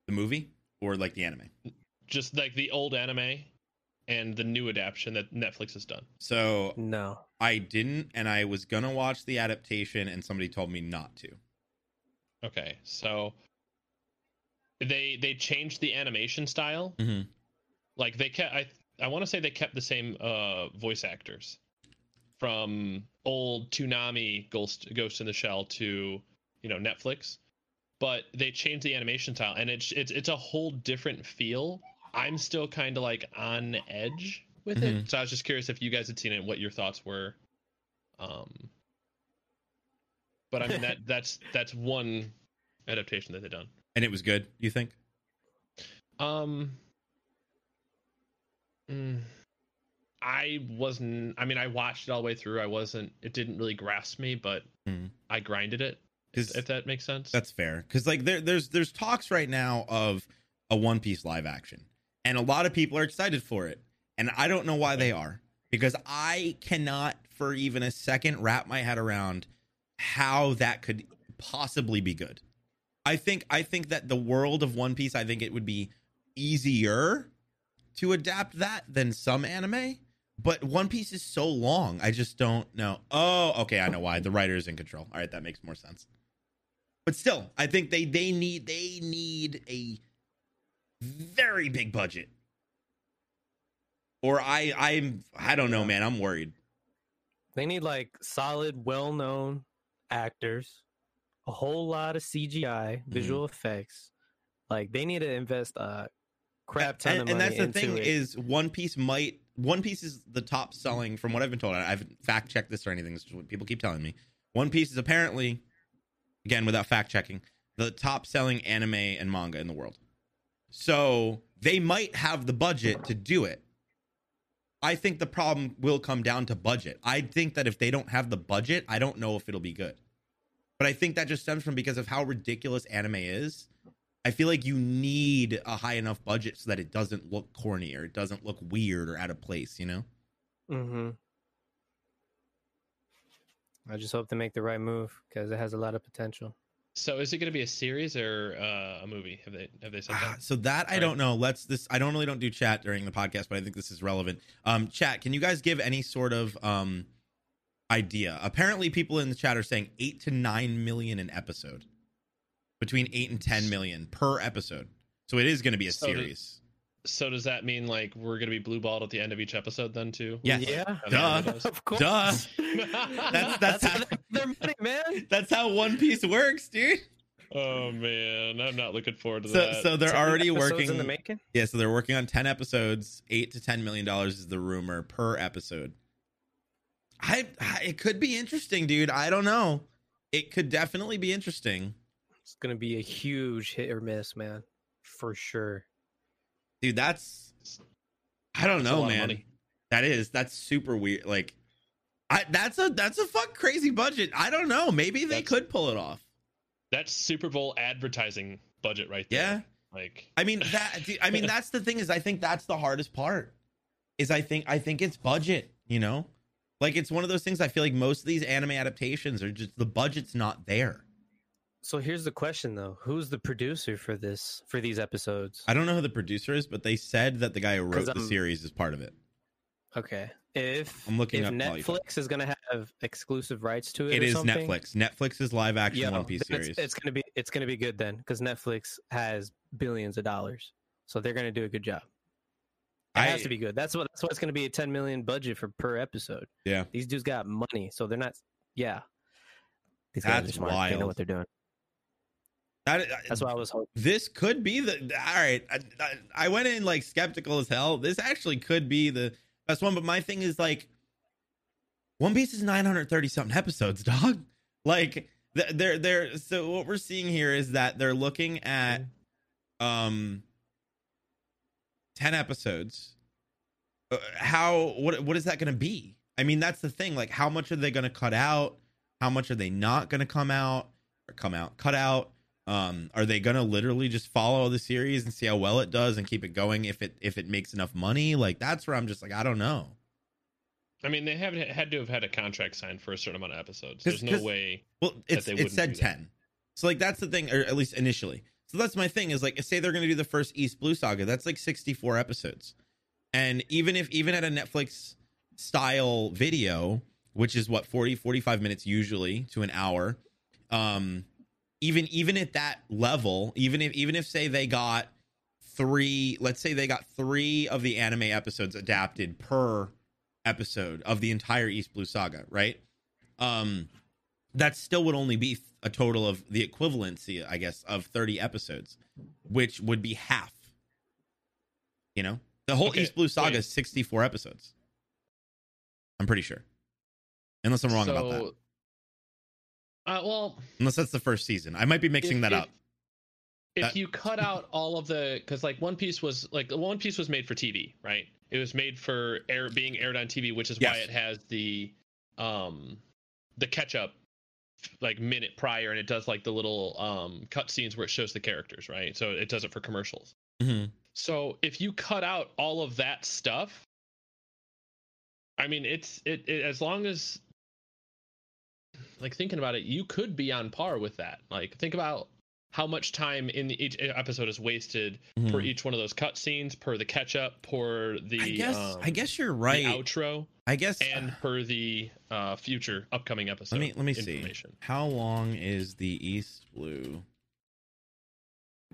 the movie or like the anime? Just like the old anime and the new adaptation that Netflix has done. so No. i didn't and i was gonna watch the adaptation and somebody told me not to Okay, so they they changed the animation style. Mhm. Like they kept I I want to say they kept the same uh voice actors from old Toonami Ghost Ghost in the Shell to you know Netflix, but they changed the animation style and it's it's it's a whole different feel. I'm still kind of like on edge with it, so I was just curious if you guys had seen it, what your thoughts were. Um, but I mean that that's that's one adaptation that they've done. and it was good you think Um, mm, I wasn't. I mean, I watched it all the way through. I wasn't. It didn't really grasp me, but Mhm. I grinded it. because If that makes sense. That's fair. Because like there, there's there's talks right now of a One Piece live action, and a lot of people are excited for it, and I don't know why they are because I cannot for even a second wrap my head around how that could possibly be good. I think I think that the world of One Piece, I think it would be easier to adapt that than some anime. But One Piece is so long, I just don't know. Oh, okay, I know why. The writer is in control. All right, that makes more sense but still i think they they need they need a very big budget or i i'm i don't know man i'm worried They need like solid, well known actors, a whole lot of CGI, Mm-hmm. visual effects. Like they need to invest a crap ton and, of money. and that's the thing it. is one piece might one piece is the top selling from what i've been told i haven't fact checked this or anything this is what people keep telling me one piece is apparently again without fact checking the top selling anime and manga in the world so they might have the budget to do it i think the problem will come down to budget i think that if they don't have the budget i don't know if it'll be good but i think that just stems from because of how ridiculous anime is I feel like you need a high enough budget so that it doesn't look corny or it doesn't look weird or out of place, you know? Mm-hmm. I just hope they make the right move because it has a lot of potential. So, is it going to be a series or uh, a movie? Have they have they said Ah, that? so that I Right. don't know. Let's this I don't really don't do chat during the podcast, but I think this is relevant. Um chat, can you guys give any sort of um idea? Apparently people in the chat are saying 8 to 9 million an episode. Between 8 and 10 million per episode. So it is going to be a So series. So, does that mean like we're going to be blue balled at the end of each episode then too? Yes. Yeah. How Duh. of course. Duh. That's that's That's how how, they get their money, man. that's how One Piece works, dude. oh man, I'm not looking forward to So that. so they're already working in the making. Yeah, so they're working on 10 episodes. 8 to 10 million dollars is the rumor per episode. I, I it could be interesting, dude. I don't know. It could definitely be interesting. It's gonna be a huge hit or miss, man, for sure. Dude, that's I don't That's know, man. That is that's super weird. Like I that's a that's a fuck crazy budget. I don't know. Maybe they That's- could pull it off. That's Super Bowl advertising budget right there. Yeah. Like I mean that I mean that's the thing is I think that's the hardest part. Is I think I think it's budget, you know? Like it's one of those things I feel like most of these anime adaptations are just the budget's not there. So here's the question though: Who's the producer for this for these episodes? I don't know who the producer is, but they said that the guy who wrote the series is part of it. Okay, if I'm looking if up while you talk. Netflix is gonna have exclusive rights to it, It is something, Netflix. is live action yo, One Piece series. It's, it's gonna be it's gonna be good then because Netflix has billions of dollars, so they're gonna do a good job. It has to be good. That's what that's why it's gonna be a 10 million budget for per episode. Yeah. these dudes got money, so they're not. Yeah, these guys That's are smart. They know what they're doing. That- That's what I was hoping. this could be the all right I, I, I went in like skeptical as hell. This actually could be the best one but my thing is like one piece is 930 something episodes dog. Like they're they're so what we're seeing here is that they're looking at um 10 episodes. Uh, how what what is that going to be? I mean that's the thing like how much are they going to cut out? How much are they not going to come out or come out cut out um are they going to literally just follow the series and see how well it does and keep it going if it if it makes enough money like that's where i'm just like i don't know I mean, they have had to have had a contract signed for a certain amount of episodes. There's no way. Well, it's they it said ten, so like that's the thing, or at least initially. So that's my thing is like, say they're going to do the first East Blue Saga, that's like sixty four episodes, and even if even at a Netflix style video, which is what 40 45 minutes usually to an hour, um, even even at that level, even if even if say they got three, let's say they got three of the anime episodes adapted per episode of the entire East Blue Saga, right? Um, that still would only be a total of the equivalency, I guess, of 30 episodes, which would be half. You know, the whole Okay, East Blue Saga wait. is 64 episodes. I'm pretty sure, unless I'm wrong about that. Uh, well, Unless that's the first season, I might be mixing if- that if- up. If That- you cut out all of the, because like One Piece was like One Piece was made for TV, right? It was made for air being aired on TV, which is why it has the, um, the catch up, like minute prior, and it does like the little um cut scenes where it shows the characters, right? So it does it for commercials. Mhm. So if you cut out all of that stuff, I mean, it's it, it as long as like thinking about it, you could be on par with that. Like think about how much time in the, each episode is wasted per Mhm. each one of those cutscenes, per the catch up, per the I guess um, I guess you're the right. outro, I guess and per the uh, future upcoming episode. let me let me see. How long is the East Blue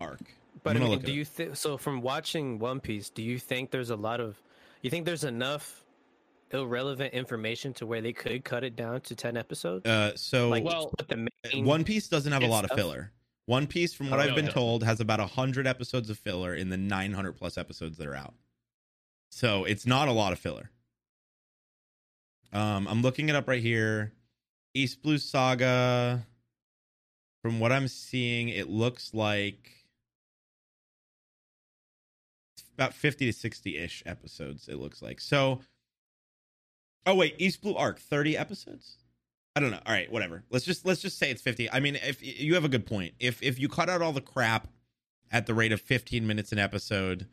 arc? But I'm I gonna mean, do you think so? From watching One Piece, do you think there's a lot of, you think there's enough irrelevant information to where they could cut it down to ten episodes? Uh, so like, well, put the main One Piece doesn't have a good lot of filler. One Piece, from what Oh, I've no, been no. told, has about hundred episodes of filler in the 900 plus episodes that are out. So it's not a lot of filler. Um, I'm looking it up right here. East Blue Saga. From what I'm seeing, it looks like about 50 to 60 ish episodes. It looks like so. Oh wait, East Blue Arc, 30 episodes. I don't know. All right, whatever. Let's just let's just say it's 50. I mean, if you have a good point. If if you cut out all the crap at the rate of 15 minutes an episode,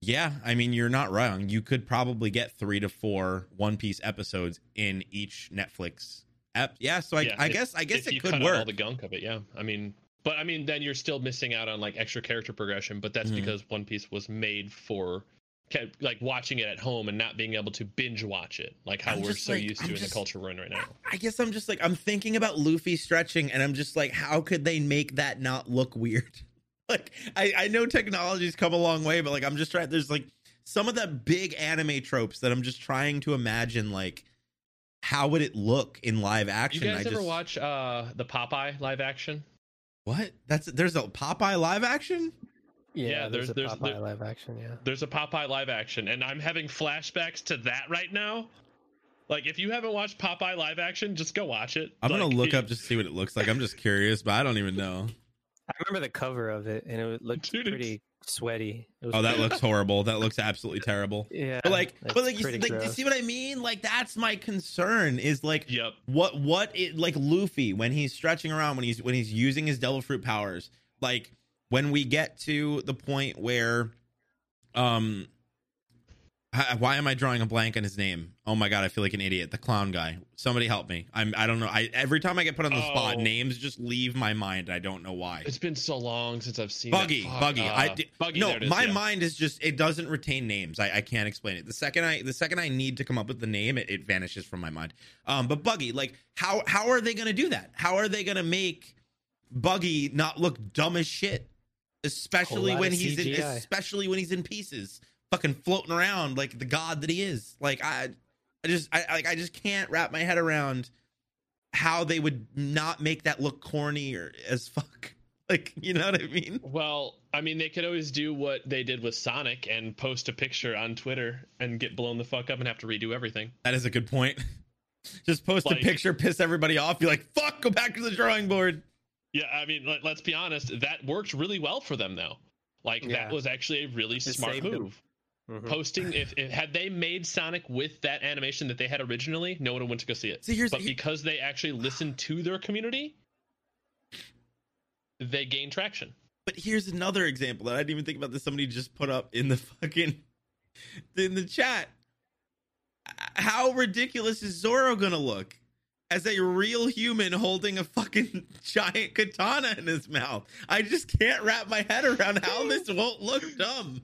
yeah, I mean, you're not wrong. You could probably get 3 to 4 One Piece episodes in each Netflix app. Yeah, so I, Yeah, I if- guess I guess if it you could cut out all work. the gunk of it, yeah. I mean, but I mean, then you're still missing out on like extra character progression. But that's Mhm. because One Piece was made for ca- like watching it at home and not being able to binge watch it, like how I'm we're so like- used to I'm in just- the culture we're in right now. I guess I'm just like I'm thinking about Luffy stretching, and I'm just like, how could they make that not look weird? Like, I I know technology's come a long way, but like I'm just trying. There's like some of the big anime tropes that I'm just trying to imagine. Like, how would it look in live You action? guys I ever just, watch uh the Popeye live action? what? That's there's a Popeye live action. Yeah, yeah, there's, there's- a Popeye there- live action. Yeah, There's a Popeye live action, and I'm having flashbacks to that right now. Like, if you haven't watched Popeye live action, just go watch it. I'm gonna look it- up just to see what it looks like. I'm just curious, but I don't even know. I remember the cover of it, and it looked Dude, it's- pretty sweaty. It was Oh, that looks horrible. That looks absolutely terrible. yeah. But like, but like, you, pretty like, you see what I mean? Like, that's my concern. Is like, Yep. what what it like Luffy when he's stretching around when he's when he's using his devil fruit powers like when we get to the point where um Why am I drawing a blank on his name? Oh my god, I feel like an idiot. The clown guy. Somebody help me. I'm. I don't know. I every time I get put on the spot, Oh. names just leave my mind. I don't know why. It's been so long since I've seen Buggy. Fuck, buggy. uh, I di- buggy. no, is, my yeah. mind is just it doesn't retain names. I, I can't explain it. The second I the second I need to come up with the name, it, it vanishes from my mind. Um, but buggy, like how how are they gonna do that? How are they gonna make Buggy not look dumb as shit? Especially when he's in, especially when he's in pieces, fucking floating around like the god that he is. Like I, I just I like I just can't wrap my head around how they would not make that look corny or as fuck. Like you know what I mean? Well, I mean, they could always do what they did with Sonic and post a picture on Twitter and get blown the fuck up and have to redo everything. That is a good point. Just post Like- a picture, piss everybody off, be like, fuck, go back to the drawing board. Yeah, I mean, let, let's be honest. That worked really well for them, though. Like Yeah. that was actually a really It smart saved 'em. move. Mhm. Posting if, if had they made Sonic with that animation that they had originally, no one would went to go see it. See, here's But because they actually listened to their community, they gained traction. but here's another example that I didn't even think about this. Somebody just put up in the fucking in the chat. How ridiculous is Zoro gonna look as a real human holding a fucking giant katana in his mouth? I just can't wrap my head around how this won't look dumb.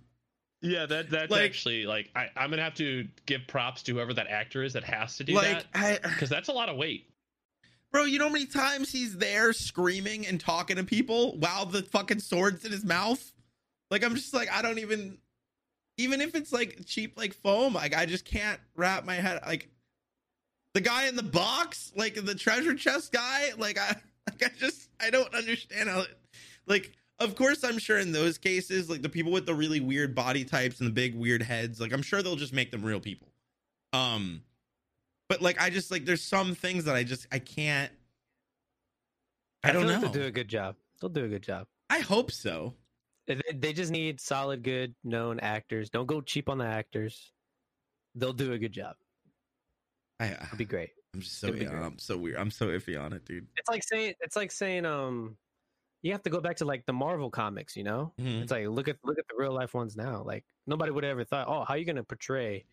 Yeah, that that's Like- actually like I, I'm gonna have to give props to whoever that actor is that has to do Like that because that's a lot of weight. Bro, you know how many times he's there screaming and talking to people while the fucking sword's in his mouth? Like I'm just like I don't even even if it's like cheap like foam, like I just can't wrap my head like the guy in the box, like the treasure chest guy, like I like I just I don't understand how it like of course I'm sure in those cases, like the people with the really weird body types and the big weird heads, like I'm sure they'll just make them real people. Um but like I just like there's some things that I just I can't I, don't know. they'll do a good job. They'll do a good job. I hope so. They just need solid, good, known actors. Don't go cheap on the actors. They'll do a good job. I It'll be great. I'm just so it'd be yeah, great. I'm so weird. I'm so iffy on it, dude. It's like saying it's like saying um you have to go back to like the Marvel comics, you know? Mhm. It's like look at look at the real life ones now. Like nobody would have ever thought, oh, how are you gonna portray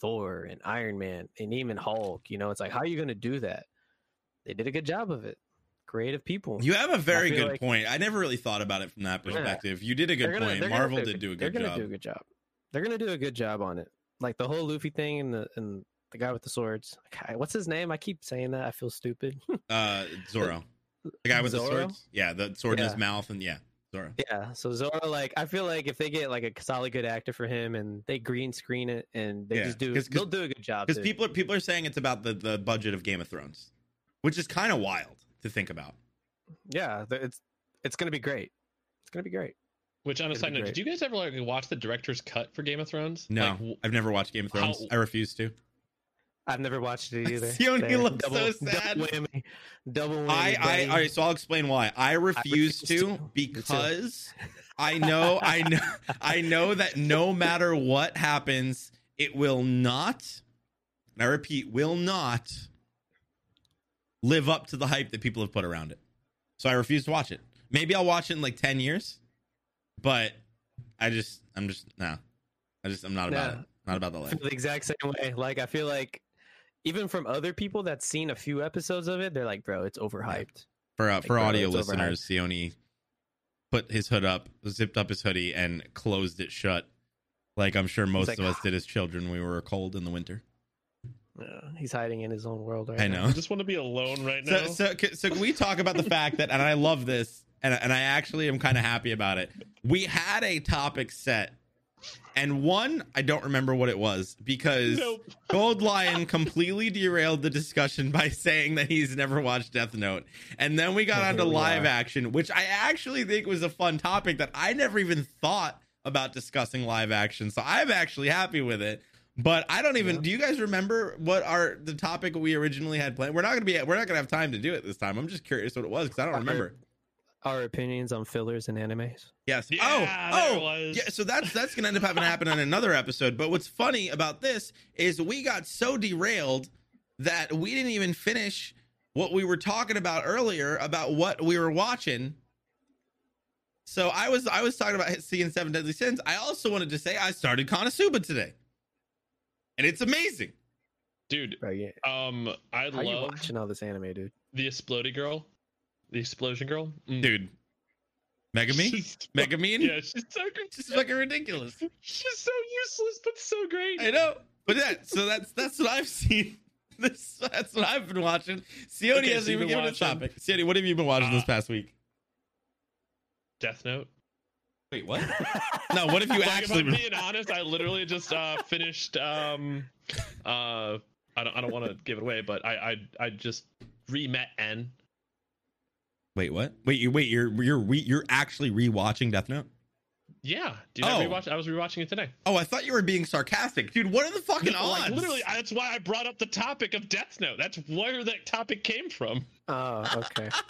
Thor and Iron Man and even Hulk? You know, it's like how are you gonna do that? They did a good job of it. Creative people. You have a very good like- point. I never really thought about it from that Yeah. perspective. You did a good gonna- point. they're gonna Marvel do did do a They're good gonna job. do a good job. They're gonna do a good job on it. Like the whole Luffy thing and the and the guy with the swords. Okay, What's his name? I keep saying that. I feel stupid. Uh, Zoro, the guy with the swords. Yeah, the sword in his mouth, and yeah, Zoro. Yeah, so Zoro, like, I feel like if they get like a solid good actor for him and they green screen it and they Yeah, just do, 'cause- 'cause- they'll do a good job. Because people are people are saying it's about the the budget of Game of Thrones, which is kind of wild to think about. yeah, it's it's gonna be great. It's gonna be great. Which on a side note, did you guys ever like watch the director's cut for Game of Thrones? No, Like, w- I've never watched Game of Thrones. how- I refuse to. I've never watched it either. Sione looks so sad. Double whammy. Double whammy. I, I, all right, so I'll explain why. I refuse, refuse to, to. Because I know, I know, I know that no matter what happens, it will not. And I repeat, will not live up to the hype that people have put around it. So I refuse to watch it. Maybe I'll watch it in like ten years, but I just, I'm just no, I just, I'm not about Yeah. it. Not about the I life. the exact same way. Like I feel like even from other people that's seen a few episodes of it, they're like, "Bro, it's overhyped." For uh, for bro, audio it's listeners, Sione put his hood up, zipped up his hoodie, and closed it shut. Like I'm sure most like, of us did as children when we were cold in the winter. Yeah, he's hiding in his own world right I now. know. I just want to be alone right now. So, so, so can we talk about the fact that, and I love this, and, and I actually am kind of happy about it. We had a topic set, and one, I don't remember what it was because nope. Gold Lion completely derailed the discussion by saying that he's never watched Death Note. And then we got Here onto live are. action, which I actually think was a fun topic that I never even thought about discussing live action. So I'm actually happy with it. But I don't even Yeah. do you guys remember what our the topic we originally had planned? We're not gonna be we're not gonna have time to do it this time. I'm just curious what it was because I don't Our- remember. Our opinions on fillers and animes. Yes. Yeah, oh, oh, was. yeah. So that's that's gonna end up having to happen on another episode. But what's funny about this is we got so derailed that we didn't even finish what we were talking about earlier about what we were watching. So I was I was talking about seeing Seven Deadly Sins. I also wanted to say I started Konosuba today. and it's amazing. dude. Bro, yeah. Um, I How you love watching all this anime, dude? the exploding girl, the explosion girl, Mm. Dude, Megami, She's- Megumin, Yeah, she's so great. just fucking ridiculous. She's so useless, but so great. I know, but that so that's that's what I've seen. This that's what I've been watching. Sione Okay, hasn't so even been given a topic. Sione, what have you been watching this Uh, past week? Death Note. Wait, what? No, what if you Like, actually? if I'm being honest, I literally just uh, finished. Um, uh, I don't. I don't want to give it away, but I. I. I just re-met N. Wait, what? Wait, you wait. You're you're re, you're actually rewatching Death Note? Yeah, dude. Oh. I rewatched. I was rewatching it today. Oh, I thought you were being sarcastic, dude. What are the fucking No, odds? like, literally, that's why I brought up the topic of Death Note. That's where that topic came from. Oh, okay.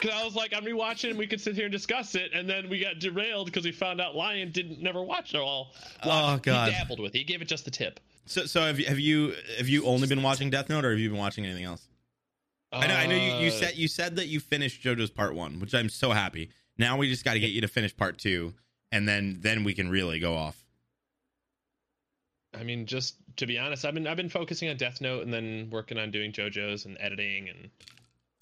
Because I was like, I'm rewatching, and we could sit here and discuss it, and then we got derailed because we found out Lion didn't never watch it all. Oh, God. he dabbled with. it. He gave it just the tip. So, so have you have you have you only been watching Death Note, or have you been watching anything else? I know, I know. You, you Uh, said you said that you finished JoJo's Part One, which I'm so happy. Now we just got to get you to finish Part Two, and then then we can really go off. I mean, just to be honest, I've been I've been focusing on Death Note and then working on doing JoJo's and editing and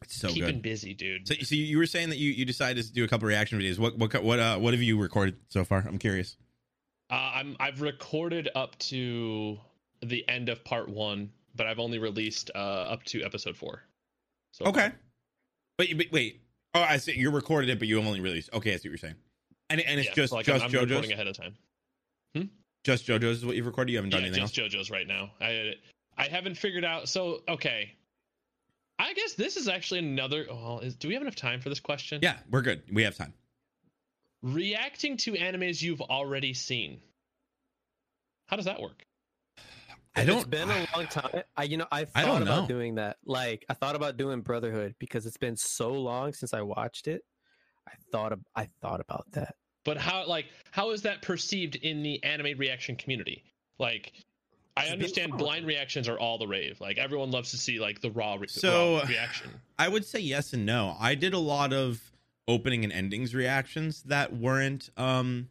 It's so keeping good. busy, dude. So, so you were saying that you you decided to do a couple reaction videos. What what what uh what have you recorded so far? I'm curious. Uh, I'm I've recorded up to the end of part one, but I've only released uh, up to episode four. So Okay. But, you- but wait. Oh, I see. You recorded it, but you only released. Okay, I see what you're saying. And and it's Yeah, just like, just I'm, I'm recording JoJo's. ahead of time. Hmm? Just JoJo's is what you've recorded. You haven't done Yeah, anything just else. JoJo's right now. I I haven't figured out. So okay, I guess this is actually another. Well, is, do we have enough time for this question? Yeah, we're good. We have time. Reacting to animes you've already seen. How does that work? I don't. It's been a long time. I, you know, I I thought don't about know. doing that. Like, I thought about doing Brotherhood because it's been so long since I watched it. I thought, of, I thought about that. But how like how is that perceived in the anime reaction community? Like I understand blind reactions are all the rave. Like everyone loves to see like the raw, re- So- raw reaction. I would say yes and no. I did a lot of opening and endings reactions that weren't um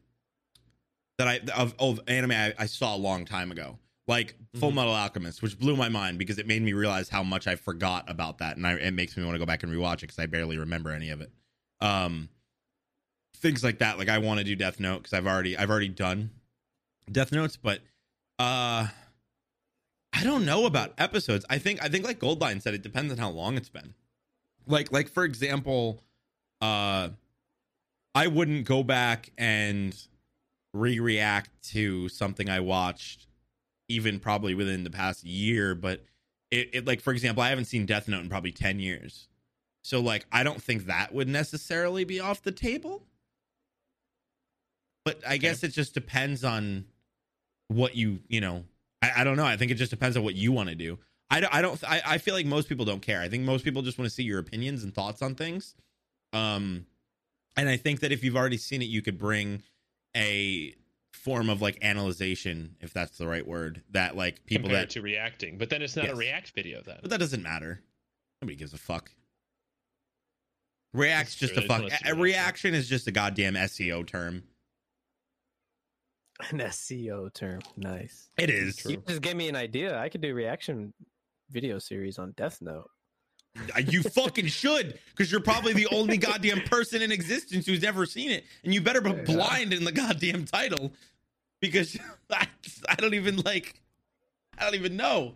that I of, of anime I, I saw a long time ago. Like Full Mhm. Metal Alchemist, which blew my mind because it made me realize how much I forgot about that, and I, it makes me want to go back and rewatch it because I barely remember any of it. Um, things like that. Like I want to do Death Note because I've already I've already done Death Notes, but uh, I don't know about episodes. I think I think like Gold Lion said, it depends on how long it's been. Like like for example, uh, I wouldn't go back and re-react to something I watched even probably within the past year, but it, it like for example, I haven't seen Death Note in probably 10 years. So like I don't think that would necessarily be off the table. But I guess it just depends on what you, you know, I, I don't know. I think it just depends on what you want to do. I don't, I don't I, I feel like most people don't care. I think most people just want to see your opinions and thoughts on things. Um and I think that if you've already seen it, you could bring a form of like analyzation, if that's the right word, that like people compared that to reacting. But then it's not Yes. a react video then. but that doesn't matter. Nobody gives a fuck. React's That's just true. a fuck. A, a reaction is just a goddamn SEO term. An SEO term. Nice. It is. True. You just gave me an idea. I could do reaction video series on Death Note. Uh, You fucking should, because you're probably the only goddamn person in existence who's ever seen it, and you better be Yeah. blind in the goddamn title, because I, I don't even like, I don't even know.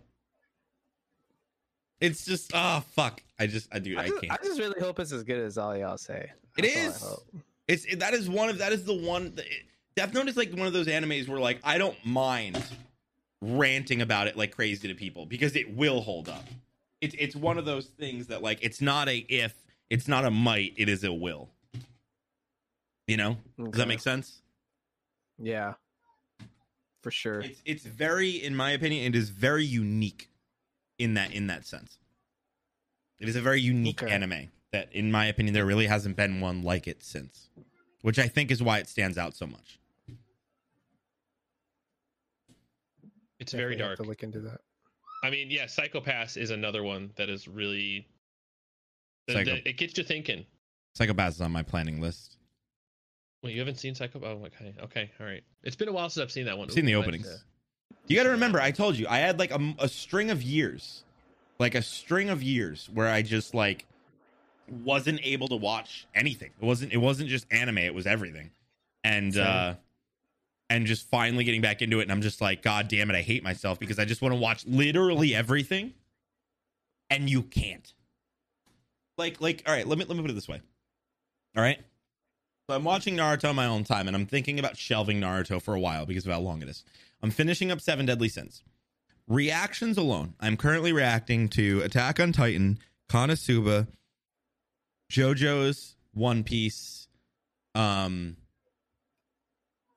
It's just ah fuck. I just I do I I can't. I just really hope it's as good as all y'all say. It That's all is. It's it, that is one of that is the one. that- It, Death Note is like one of those animes where like I don't mind ranting about it like crazy to people because it will hold up. It's it's one of those things that like it's not a if, it's not a might, it is a will. You know? Does that make sense? Yeah. For sure. It's it's very, in my opinion, it is very unique in that in that sense. It is a very unique Okay. anime that, in my opinion, there really hasn't been one like it since, which I think is why it stands out so much. It's very Definitely have dark. To look into that. I mean, yeah, Psycho-Pass is another one that is really. Psycho- that- it gets you thinking. Psycho-Pass is on my planning list. Wait, you haven't seen Psycho? Oh, okay, okay, all right. It's been a while since I've seen that one. I've seen the openings. nice. You got to remember, I told you I had like a, a string of years, like a string of years where I just like wasn't able to watch anything. It wasn't. It wasn't just anime. It was everything, and Same. uh, and just finally getting back into it. And I'm just like, God damn it, I hate myself because I just want to watch literally everything, and you can't. Like, like, all right. Let me let me put it this way. All right. So I'm watching Naruto on my own time, and I'm thinking about shelving Naruto for a while because of how long it is. I'm finishing up Seven Deadly Sins. Reactions alone, I'm currently reacting to Attack on Titan, Konosuba, JoJo's One Piece, um,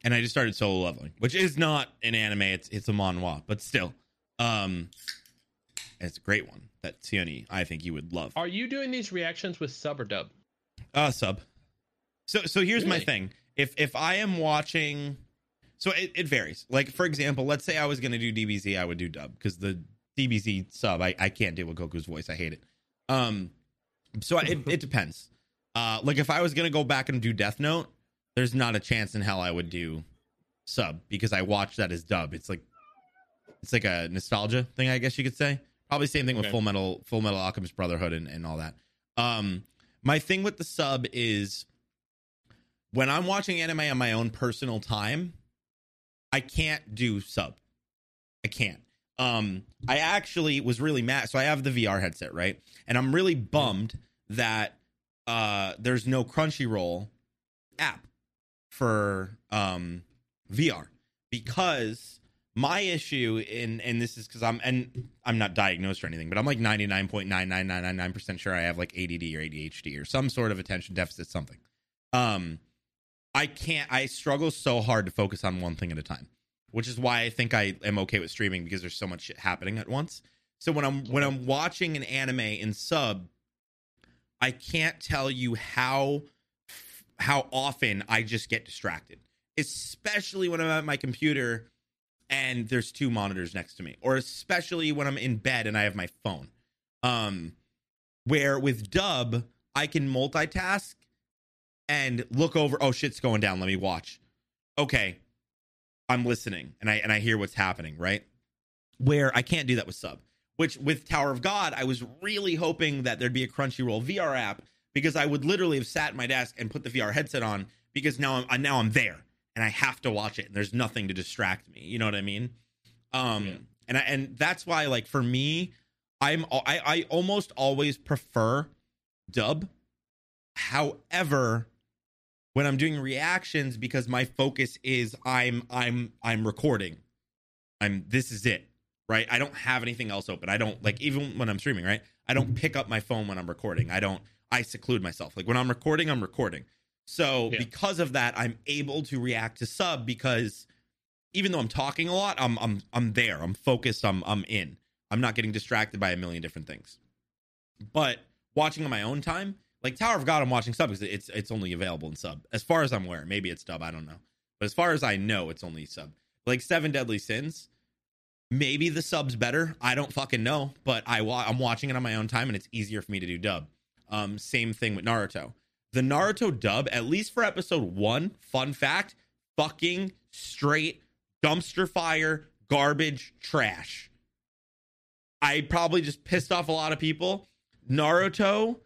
and I just started solo leveling, which is not an anime; it's it's a manhwa, but still, um, it's a great one that Tiani I think you would love. Are you doing these reactions with sub or dub? Uh sub. So so here's my thing. If if I am watching so it, it varies. Like for example, let's say I was gonna do DBZ, I would do dub because the DBZ sub I, I can't deal with Goku's voice. I hate it. Um so it, it depends. Uh like if I was gonna go back and do Death Note, there's not a chance in hell I would do sub because I watched that as dub. It's like it's like a nostalgia thing, I guess you could say. Probably same thing with Full Metal Full Metal Alchemist Brotherhood and, and all that. Um my thing with the sub is when I'm watching anime on my own personal time, I can't do sub. I can't. Um, I actually was really mad. So I have the VR headset, right? And I'm really bummed that uh there's no Crunchyroll app for um VR because my issue in and this is because I'm and I'm not diagnosed or anything, but I'm like 99.99999% sure I have like ADD or ADHD or some sort of attention deficit something. Um I can't I struggle so hard to focus on one thing at a time, which is why I think I am okay with streaming because there's so much shit happening at once. So when I'm when I'm watching an anime in sub, I can't tell you how how often I just get distracted, especially when I'm at my computer and there's two monitors next to me, or especially when I'm in bed and I have my phone. Um, where with dub, I can multitask and look over. Oh, shit's going down. Let me watch. Okay, I'm listening and I and I hear what's happening. Right, where I can't do that with sub. Which with Tower of God, I was really hoping that there'd be a Crunchyroll VR app because I would literally have sat at my desk and put the VR headset on because now I'm now I'm there and I have to watch it and there's nothing to distract me. You know what I mean? Um Yeah. and I, and that's why like for me, I'm I I almost always prefer dub. However, when I'm doing reactions because my focus is I'm I'm I'm recording. I'm this is it, right? I don't have anything else open. I don't like even when I'm streaming, right? I don't pick up my phone when I'm recording. I don't I seclude myself. Like when I'm recording, I'm recording. So Yeah. because of that, I'm able to react to sub because even though I'm talking a lot, I'm I'm I'm there. I'm focused. I'm I'm in. I'm not getting distracted by a million different things. But watching on my own time, like Tower of God, I'm watching sub because it's it's only available in sub. As far as I'm aware, maybe it's dub. I don't know. But as far as I know, it's only sub. Like Seven Deadly Sins, maybe the sub's better. I don't fucking know. But I wa- I'm watching it on my own time, and it's easier for me to do dub. Um, same thing with Naruto. The Naruto dub, at least for episode one, fun fact, fucking straight dumpster fire, garbage, trash. I probably just pissed off a lot of people. Naruto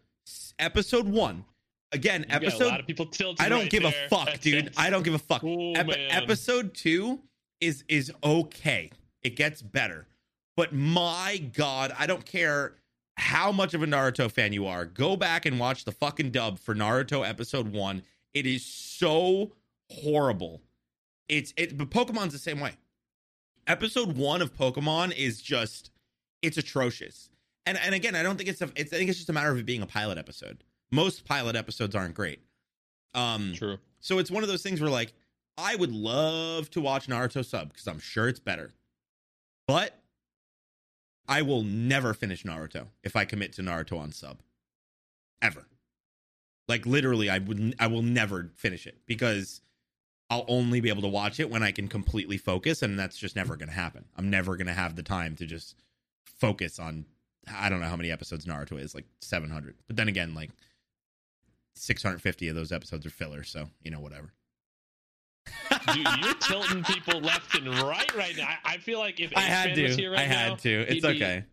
episode one. Again, You episode lot of people tilted. I don't right give there. a fuck, dude. I don't give a fuck. Oh, Ep- episode two is is okay. It gets better, but my god, I don't care how much of a Naruto fan you are. Go back and watch the fucking dub for Naruto episode one. It is so horrible. It's it, but Pokemon's the same way. Episode one of Pokemon is just it's atrocious. And and again, I don't think it's a. It's I think it's just a matter of it being a pilot episode. Most pilot episodes aren't great. Um, True. so it's one of those things where like I would love to watch Naruto sub because I'm sure it's better. But I will never finish Naruto if I commit to Naruto on sub. Ever. Like literally I would I will never finish it because I'll only be able to watch it when I can completely focus and that's just never going to happen. I'm never going to have the time to just focus on I don't know how many episodes Naruto is, like 700. But then again, like 650 of those episodes are filler, so you know whatever. Dude, you're tilting people left and right right now. I, I feel like if I had H-Man was to. here right I had now, to. It's okay.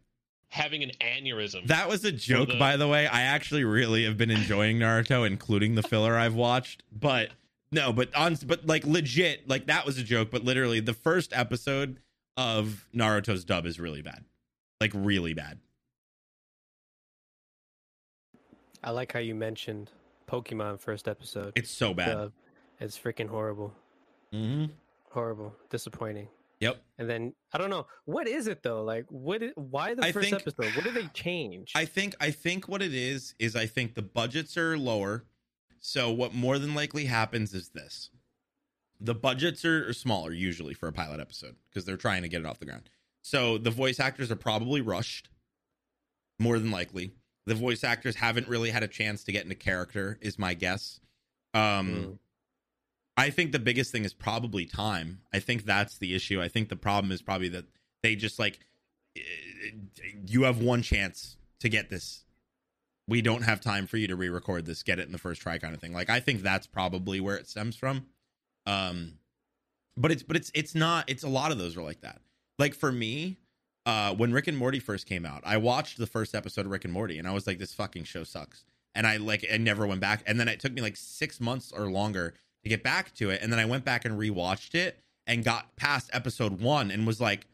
Having an aneurysm. That was a joke, the- by the way. I actually really have been enjoying Naruto, including the filler I've watched. But no, but on, but like legit, like that was a joke. But literally, the first episode of Naruto's dub is really bad, like really bad. I like how you mentioned Pokemon first episode. It's so bad. Uh, it's freaking horrible. Mm-hmm. Horrible. Disappointing. Yep. And then I don't know what is it though. Like, what? Is, why the I first think- episode? What did they change? I think I think what it is is I think the budgets are lower. So what more than likely happens is this. The budgets are, are smaller usually for a pilot episode because they're trying to get it off the ground. So the voice actors are probably rushed. More than likely. The voice actors haven't really had a chance to get into character is my guess. Um Mm. I think the biggest thing is probably time. I think that's the issue. I think the problem is probably that they just like eh, you have one chance to get this. We don't have time for you to re-record this. Get it in the first try, kind of thing. Like I think that's probably where it stems from. Um, but it's but it's it's not. It's a lot of those are like that. Like for me, uh, when Rick and Morty first came out, I watched the first episode of Rick and Morty, and I was like, this fucking show sucks. And I like, I never went back. And then it took me like six months or longer to get back to it. And then I went back and rewatched it and got past episode one and was like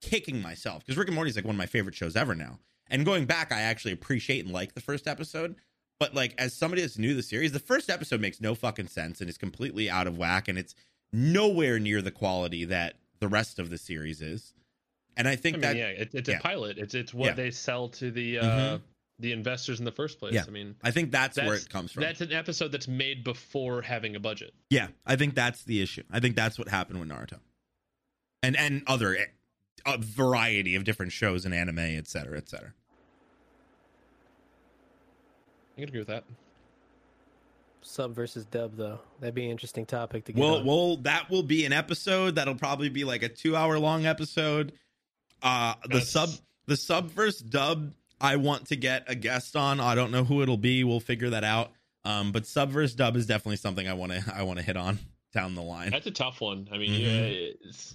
kicking myself because Rick and Morty is like one of my favorite shows ever now. And going back, I actually appreciate and like the first episode. But like as somebody that's new to the series, the first episode makes no fucking sense and is completely out of whack and it's nowhere near the quality that the rest of the series is. And I I think mean, that yeah, it, it's yeah. a pilot. It's it's what Yeah. they sell to the uh, Mhm. the investors in the first place. Yeah. I mean, I think that's, where it comes from. that's an episode that's made before having a budget. Yeah, I think that's the issue. I think that's what happened with Naruto, and and other a variety of different shows and anime, et cetera, et cetera. I can agree with that. Sub versus dub though. That'd be an interesting topic to get. Well, on. well, that will be an episode that'll probably be like a two-hour long episode. Uh, the That's- sub, the sub versus dub. I want to get a guest on. I don't know who it'll be. We'll figure that out. Um, but sub versus dub is definitely something I want to I want to hit on down the line. That's a tough one. I mean, Mhm. yeah, it's,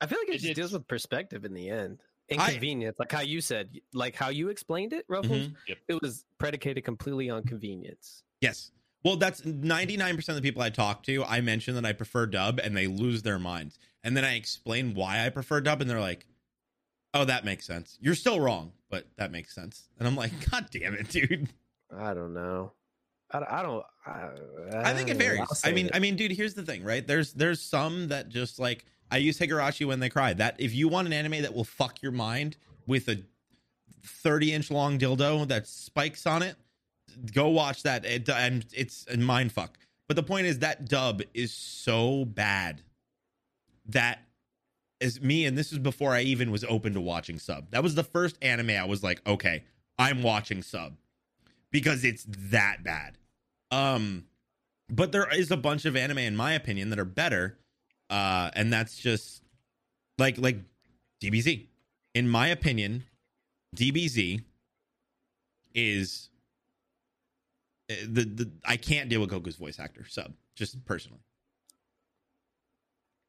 I feel like it it- just deals with perspective in the end. I- Inconvenience, like how you said, like how you explained it, Ruffles. Mhm. Yep. It was predicated completely on convenience. Yes. Well, that's 99% of the people I talk to. I mention that I prefer dub and they lose their minds. And then I explain why I prefer dub and they're like, oh, that makes sense. You're still wrong, but that makes sense. And I'm like, God damn it, dude. I don't know. I, don't- I don't. I, I think it eh, varies. I mean, it. I mean, dude, here's the thing, right? There's there's some that just like I use Higurashi when they cry. That if you want an anime that will fuck your mind with a 30 inch long dildo that spikes on it, go watch that. It, and it's a mind fuck. But the point is that dub is so bad that is me, and this is before I even was open to watching sub. That was the first anime I was like, okay, I'm watching sub because it's that bad. Um, but there is a bunch of anime, in my opinion, that are better. Uh, and that's just like like DBZ. In my opinion, DBZ is uh, the the I can't deal with Goku's voice actor sub just personally.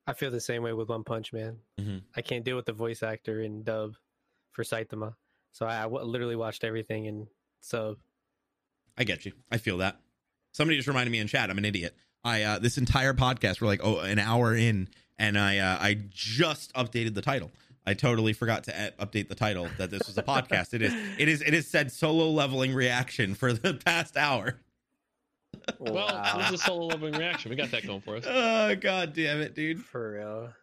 I feel the same way with One Punch Man. Mhm. I can't deal with the voice actor in dub for Saitama, so I, I w- literally watched everything in sub. I get you. I feel that. Somebody just reminded me in chat. I'm an idiot. I uh, this entire podcast we're like oh an hour in, and I uh, I just updated the title. I totally forgot to update the title that this was a podcast. It is it is it is said solo leveling reaction for the past hour. Well, Wow. this is a solo loving reaction. We got that going for us. Oh god damn it, dude! for real.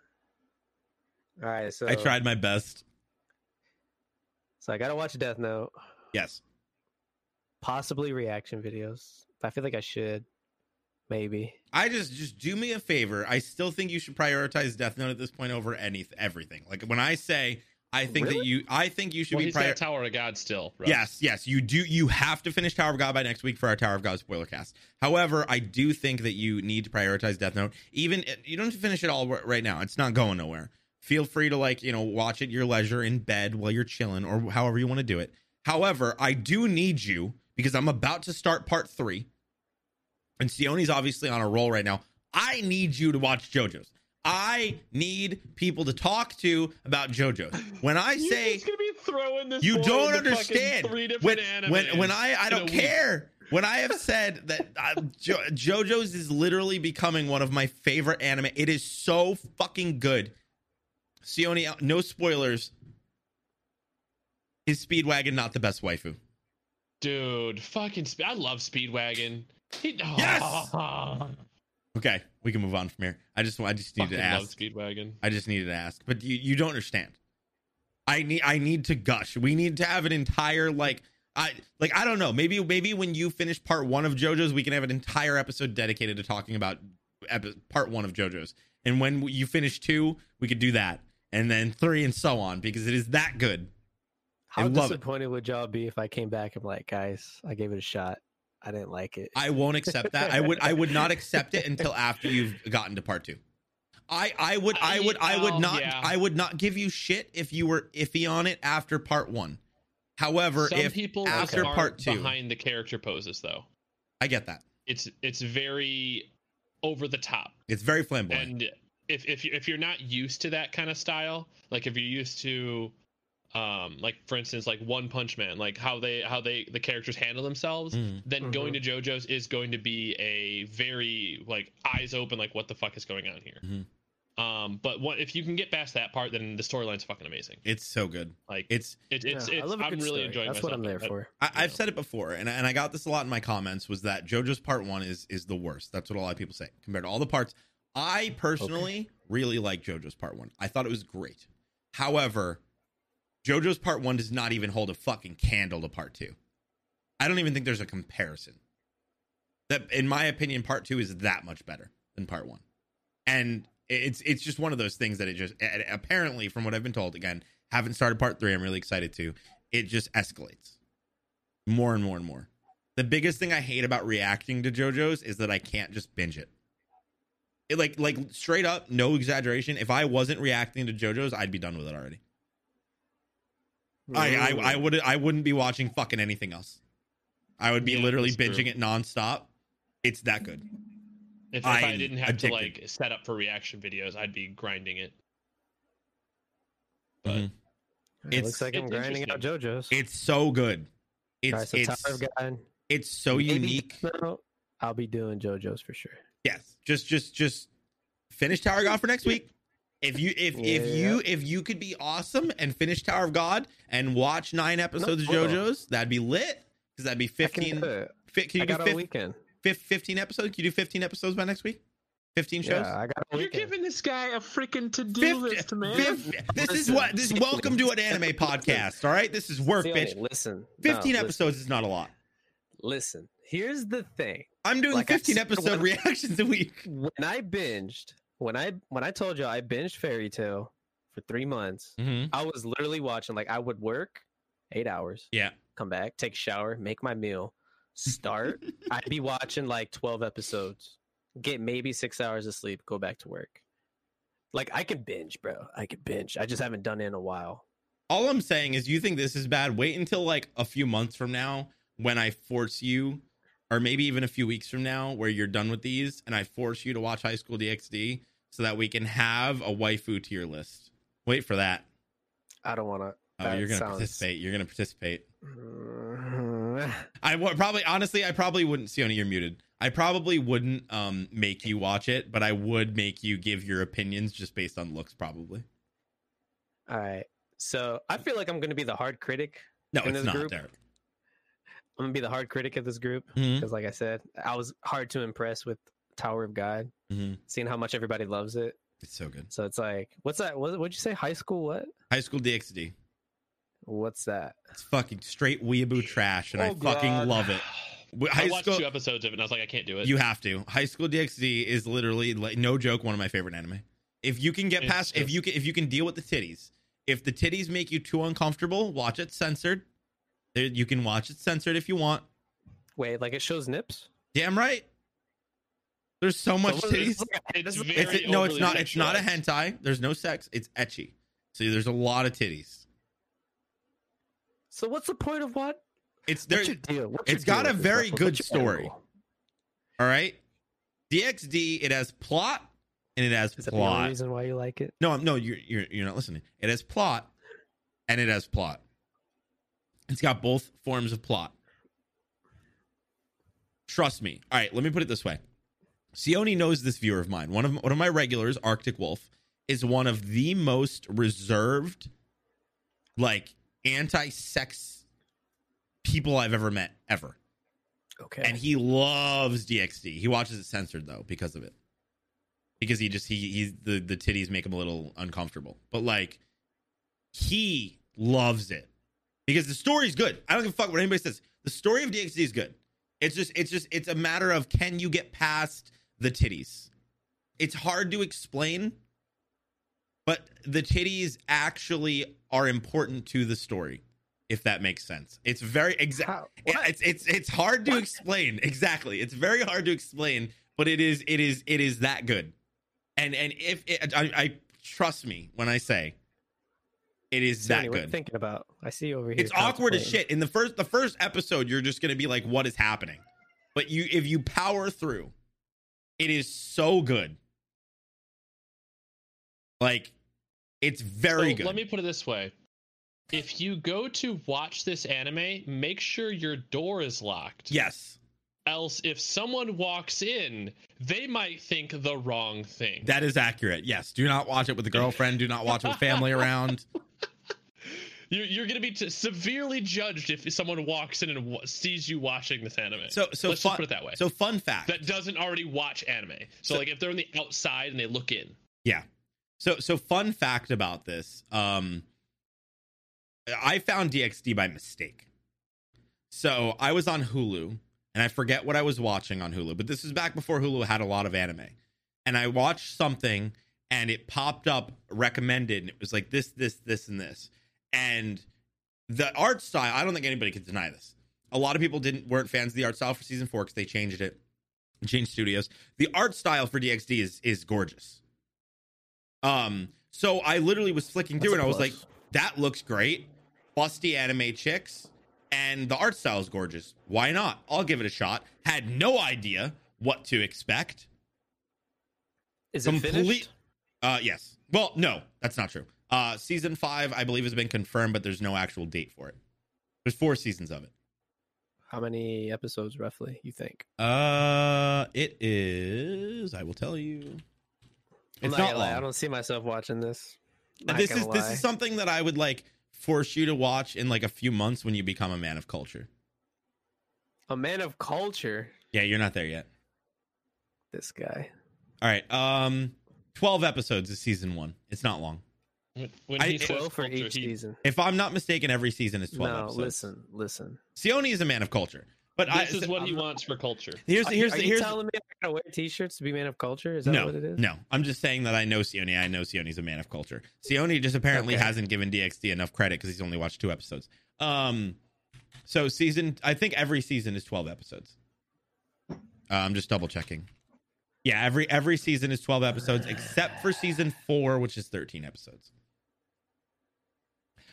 All right, so I tried my best. So I gotta watch Death Note, Yes, possibly reaction videos. I feel like I should, maybe. I just just do me a favor. I still think you should prioritize Death Note at this point over any everything. Like when I say I think that you I think you should Well, be he's prior- Tower of God still. Russ. Yes, yes, you do. You have to finish Tower of God by next week for our Tower of God spoiler cast. However, I do think that you need to prioritize Death Note. Even you don't have to finish it all right now. It's not going nowhere. Feel free to like you know watch at your leisure in bed while you're chilling or however you want to do it. However, I do need you because I'm about to start part three, and Sione's obviously on a roll right now. I need you to watch JoJo's. I need people to talk to about JoJo. When I say just gonna be throwing this. you don't understand Three when different when animes when I I don't care when I have said that uh, jo- JoJo's is literally becoming one of my favorite anime. It is so fucking good. Sione, no spoilers. Is Speedwagon not the best waifu? Dude, fucking. I love Speedwagon. He, oh, Yes! Okay, we can move on from here. I just I just need Fucking to love ask. Speedwagon. I just needed to ask, but you you don't understand. I need I need to gush. We need to have an entire like I like I don't know. Maybe maybe when you finish part one of JoJo's, we can have an entire episode dedicated to talking about epi- part one of JoJo's. And when you finish two, we could do that, and then three, and so on, because it is that good. I How love it. disappointed would y'all be if I came back and like, guys, I gave it a shot. I didn't like it. I won't accept that. I would I would not accept it until after you've gotten to part two. I I would I would I would oh, not yeah. I would not give you shit if you were iffy on it after part one. However, Some if people after are part two, behind the character poses though. I get that. It's it's very over the top. It's very flamboyant. and if if you if you're not used to that kind of style, like if you're used to, um, like for instance, like One Punch Man, like how they how they the characters handle themselves, Mhm. then going to JoJo's is going to be a very like eyes open, like what the fuck is going on here. Mhm. Um, but what if you can get past that part, then the storyline's fucking amazing. It's so good. Like It's it, it's Yeah, it's I love a I'm good really story. enjoying. That's what I'm there myself. for. I, you I've know. said it before, and and I got this a lot in my comments. Was that JoJo's Part One is is the worst? That's what a lot of people say compared to all the parts. I personally really like JoJo's Part One. I thought it was great. However, JoJo's Part One does not even hold a fucking candle to Part Two. I don't even think there's a comparison. That, in my opinion, Part Two is that much better than Part One, and it's it's just one of those things that it just apparently, from what I've been told, again, haven't started Part Three. I'm really excited to. It just escalates more and more and more. The biggest thing I hate about reacting to JoJo's is that I can't just binge it. It like like straight up, no exaggeration. If I wasn't reacting to JoJo's, I'd be done with it already. I, I I would I wouldn't be watching fucking anything else. I would be Yeah, literally that's true. binging it nonstop. It's that good. If, if I didn't have addicted. to like set up for reaction videos, I'd be grinding it. But Mhm. It it's- looks like I'm grinding out JoJo's. It's so good. It's Guys, so it's Tower God. it's so maybe unique. tomorrow, I'll be doing JoJo's for sure. Yes, just just just finish Tower God for next week. If you if if you if you could be awesome and finish Tower of God and watch nine episodes of No. JoJo's, that'd be lit. Because that'd be I can fifteen. do it. Fi- can you I do got a fif- weekend. fif- fifteen episodes? Can you do fifteen episodes by next week? Fifteen shows. Yeah, I got a you're weekend. giving this guy a freaking to-do list, man. fif- this is what this is. Welcome to an anime podcast. All right, this is work, Sione, bitch. Listen. Fifteen no, episodes is not a lot. Listen, listen. Here's the thing. I'm doing Like fifteen said, episode when- reactions a week. When I binged, when I when I told you I binged Fairy Tail for three months, Mm-hmm. I was literally watching like I would work eight hours, Yeah. come back, take a shower, make my meal, start. I'd be watching like twelve episodes, get maybe six hours of sleep, go back to work. Like I could binge, bro. I could binge. I just haven't done it in a while. All I'm saying is, you think this is bad? Wait until like a few months from now when I force you, or maybe even a few weeks from now, where you're done with these, and I force you to watch High School DxD so that we can have a waifu tier list. Wait for that. I don't want to. Oh, you're gonna sounds- participate. You're gonna participate. I would probably, honestly, I probably wouldn't. Sione, you're muted. I probably wouldn't um make you watch it, but I would make you give your opinions just based on looks, probably. All right. So I feel like I'm going to be the hard critic. No, In it's this not, group? Derek. I'm to be the hard critic of this group because, like I said, I was hard to impress with Tower of God, Mhm. seeing how much everybody loves it. It's so good. So it's like, what's that? What, what'd you say? High school? What? High School DxD. What's that? It's fucking straight weeaboo trash, and I Oh, fucking God. love it. W- I High watched School, two episodes of it and I was like, I can't do it. you have to. High School DxD is literally like no joke, one of my favorite anime. If you can get It's past, if you can, if you can deal with the titties, if the titties make you too uncomfortable, watch it censored. You can watch it censored if you want. Wait, like it shows nips? Damn right. There's so much So titties. this is like a- It's very It's, no, it's overly not. It's not a hentai. There's no sex. It's ecchi. So there's a lot of titties. so what's the point of what? It's there. What's your deal? What's it's got a very good story. angle? All right. DxD it has plot and it has Is that the reason why you like it? No, no, you're you're you're not listening. It has plot and it has plot. It's got both forms of plot. Trust me. All right, let me put it this way. Sione knows this viewer of mine. One of one of my regulars, Arctic Wolf, is one of the most reserved, like anti-sex people I've ever met ever. Okay. And he loves DxD. He watches it censored though because of it. Because he just he he's the the titties make him a little uncomfortable. But like he loves it. Because the story's good. I don't give a fuck what anybody says. The story of DxD is good. It's just it's just it's a matter of can you get past the titties. It's hard to explain, but the titties actually are important to the story, if that makes sense. It's very exact. It's it's it's hard to What? explain. Exactly. It's very hard to explain, but it is it is it is that good. And and if it, I, I trust me when I say it is So that good. thinking about. I see you over here. It's awkward as shit. In the first the first episode, you're just gonna be like, "What is happening?" But you if you power through, it is so good. Like, it's very So good. Let me put it this way. If you go to watch this anime, make sure your door is locked. yes, Else, if someone walks in, they might think the wrong thing. that is accurate. Yes, do not watch it with a girlfriend. Do not watch it with family around. You're, you're going to be t- severely judged if someone walks in and sees you watching this anime. So so Let's fun, just put it that way. So fun fact. that doesn't already watch anime. So, So- like if they're on the outside and they look in. Yeah. So so fun fact about this. Um I found DxD by mistake. So I was on Hulu and I forget what I was watching on Hulu, but this was back before Hulu had a lot of anime. And I watched something and it popped up recommended and it was like this this this and this. And the art style, I don't think anybody could deny this. A lot of people didn't weren't fans of the art style for season 4 cuz they changed it. Changed studios. The art style for DxD is is gorgeous. Um, so I literally was flicking through That's and a I was like, that looks great. Busty anime chicks, and the art style is gorgeous. Why not? I'll give it a shot. Had no idea what to expect. Is it Complete- finished? Uh yes. Well, no, that's not true. Uh season five, I believe, has been confirmed, but there's no actual date for it. There's four seasons of it. How many episodes roughly you think? Uh it is, I will tell you. It's not not gonna I don't see myself watching this. Not this is this is something that I would like force you to watch in like a few months when you become a man of culture. a man of culture. Yeah, you're not there yet. This guy. All right. Um 12 episodes is season 1. It's not long. When, when I- says Twelve for culture, each he- season. If I'm not mistaken, every season is 12 No, episodes. listen, listen. Sione is a man of culture. But I this is what he I'm- wants for culture. here's Are, here's are the you here's telling me I gotta wear t-shirts to be man of culture? Is that no, what it is? no. I'm just saying that I know Sione. I know Sione's a man of culture. Sione just apparently Okay. hasn't given DxD enough credit because he's only watched two episodes. Um, so season, I think every season is 12 episodes. Uh, I'm just double checking. Yeah, every every season is 12 episodes except for season four, which is 13 episodes.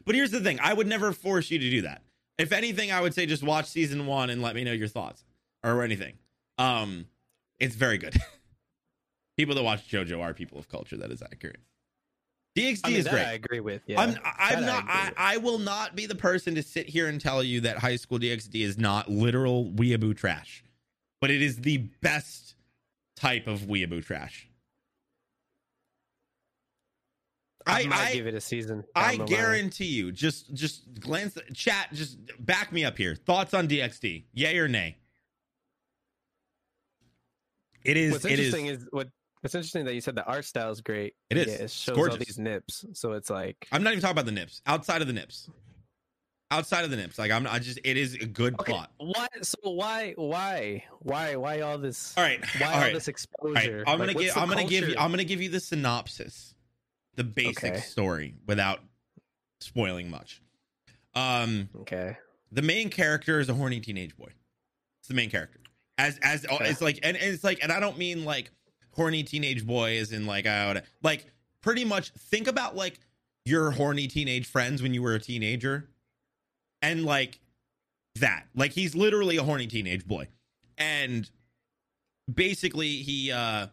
But here's the thing: I would never force you to do that. If anything, I would say just watch season one and let me know your thoughts or anything. Um, it's very good. people that watch JoJo are people of culture. That is accurate. DxD I mean, is that great. I agree with. Yeah, I'm I'm not agree I. I will not be the person to sit here and tell you that high school DxD is not literal weeaboo trash. But it is the best type of weeaboo trash. I, I might I, give it a season. I down the line. guarantee you, just just glance chat, just back me up here. Thoughts on DxD? Yay or nay? It is What's it is interesting is, what What's interesting that you said the art style is great. It is. Yeah, it It's shows all these nips, so it's like I'm not even talking about the nips. Outside of the nips. Outside of the nips. Like I'm I just it is a good okay. plot. Why? So why? Why? Why? Why all this? All right. Why all all right. this exposure? All right, I'm gonna give. I'm gonna give you. I'm gonna give you the synopsis, the basic Okay. story, without spoiling much. Um, Okay. the main character is a horny teenage boy. It's the main character. As as Okay. it's like, and, and it's like, and I don't mean like horny teenage boy as in like I would like pretty much think about like your horny teenage friends when you were a teenager, and like that. Like he's literally a horny teenage boy, and basically he uh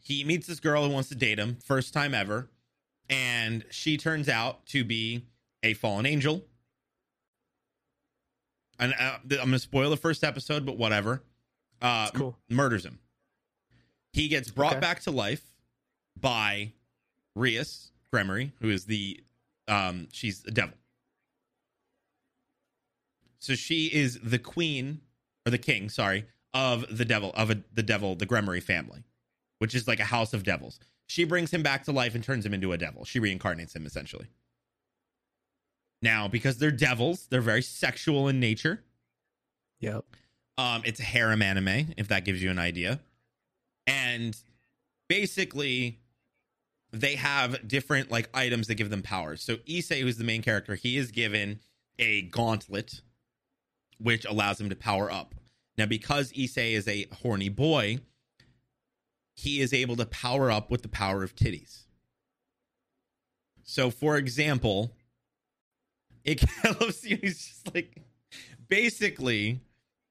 he meets this girl who wants to date him first time ever and she turns out to be a fallen angel. And uh, i'm gonna spoil the first episode but whatever. Uh cool. m- murders him. He gets brought Okay. back to life by rias gremory who is the um she's a devil. So she is the queen or the king sorry of the devil of a, the devil the gremory family which is like a house of devils she brings him back to life and turns him into a devil she reincarnates him essentially now because they're devils they're very sexual in nature Yep. um, it's a harem anime, if that gives you an idea. And basically, they have different like items that give them powers. So Issei, who's the main character, he is given a gauntlet, which allows him to power up. Now, because Issei is a horny boy, he is able to power up with the power of titties. So, for example, it kind of he's just like basically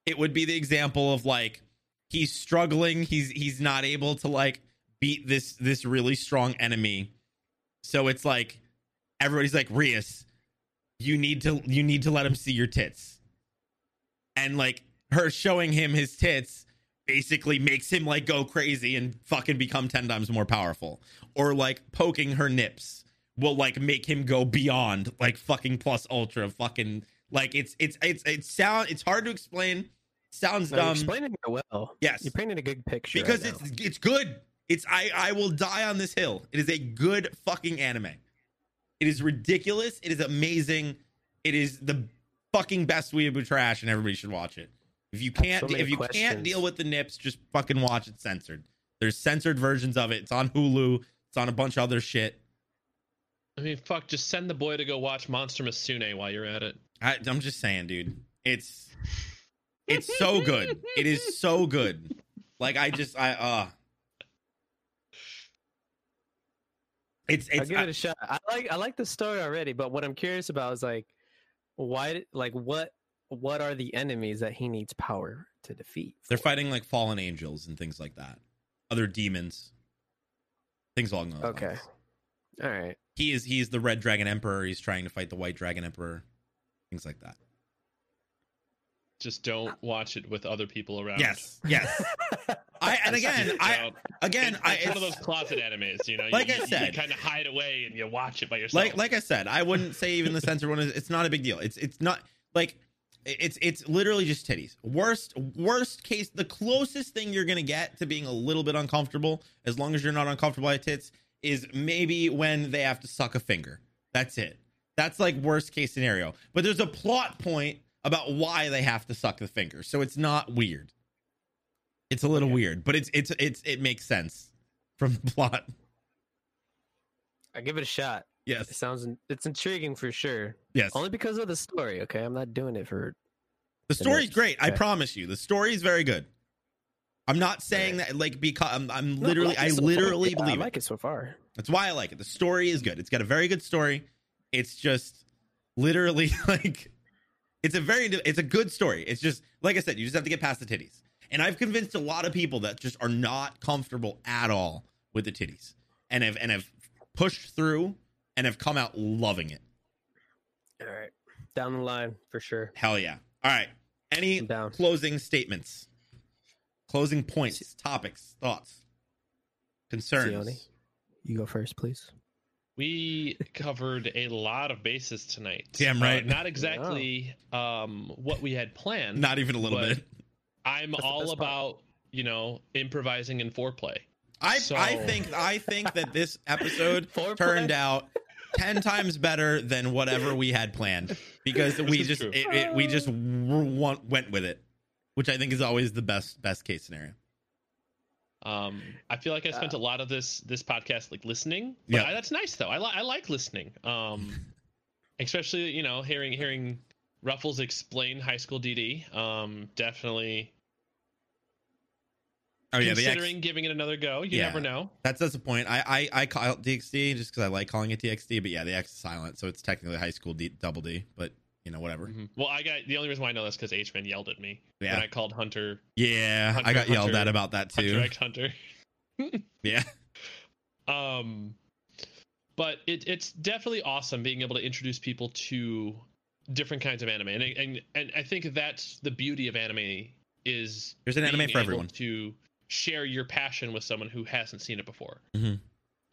it would be the example of like he's struggling he's he's not able to like beat this this really strong enemy so it's like everybody's like rias you need to you need to let him see your tits and like her showing him his tits basically makes him like go crazy and fucking become 10 times more powerful. Or like poking her nips will like make him go beyond like fucking plus ultra fucking like it's it's it's it's sound it's hard to explain. Sounds No, you're dumb. explaining it well. Yes. You're painting a good picture. because right it's it's good. It's i i will die on this hill. It is a good fucking anime. It is ridiculous. It is amazing. It is the fucking best weeaboo trash and everybody should watch it if you can't so if you can't deal with the nips just fucking watch it censored there's censored versions of it it's on hulu it's on a bunch of other shit I mean, fuck, just send the boy to go watch Monster Musume while you're at it. I, I'm just saying, dude. It's it's so good. It is so good. Like I just I uh it's I'll it's give I- it a shot. I like I like the story already, but what I'm curious about is like, why? Like, what? What are the enemies that he needs power to defeat? they're fighting like fallen angels and things like that. Other demons. Things along those Okay. lines. All right. He is he's the red dragon emperor. He's trying to fight the white dragon emperor. Things like that. Just don't uh, watch it with other people around. Yes. Yes. I and again, I again It's, I it's one of those closet animes, you know. Like you, I said. you kind of hide away and you watch it by yourself. like like I said, I wouldn't say even the censored one is it's not a big deal. It's it's not like it's it's literally just titties. Worst worst case, the closest thing you're gonna get to being a little bit uncomfortable, as long as you're not uncomfortable by tits, is maybe when they have to suck a finger. That's it. That's like worst case scenario. But there's a plot point about why they have to suck the finger, so it's not weird. It's a little Okay. weird, but it's it's it's it makes sense from the plot. I give it a shot. It Yes, sounds it's intriguing for sure. yes. Only because of the story. Okay, I'm not doing it for. The story's nips. great. I promise you. The story is very good. I'm not saying Right. that like because I'm, I'm No, literally like I so literally Yeah, believe I it. like it so far. That's why I like it. The story is good. It's got a very good story. It's just literally like it's a very it's a good story. It's just like I said, you just have to get past the titties. And I've convinced a lot of people that just are not comfortable at all with the titties and have and have pushed through and have come out loving it. All right, down the line for sure. Hell yeah. All right. Any closing statements? Closing points, topics, thoughts, concerns. Sione. You go first, please. we covered a lot of bases tonight. Damn Uh, right. not exactly um, what we had planned. Not even a little bit. I'm That's all best part. about you know improvising and foreplay. I So- I think I think that this episode turned out ten times better than whatever we had planned because we just it, it, we just w- want- went with it, which I think is always the best best case scenario. Um, I feel like I spent Uh, a lot of this this podcast like listening. Yeah. That's nice though. I like I like listening. Um, especially you know hearing hearing Ruffles explain High School DD. Um, definitely Oh yeah, the X, considering giving it another go. You Yeah. never know. that's that's the point. I I I call it DxD just because I like calling it DxD, but yeah, the X is silent, so it's technically high school D, double D. But you know, whatever. Mhm. Well, I got the only reason why I know this because H Man yelled at me Yeah. when I called Hunter Yeah, Hunter- I got yelled at about that Hunter too. X Hunter. Yeah. Um, but it, it's definitely awesome being able to introduce people to different kinds of anime, and and and I think that's the beauty of anime is There's an anime for everyone. to share your passion with someone who hasn't seen it before, Mhm.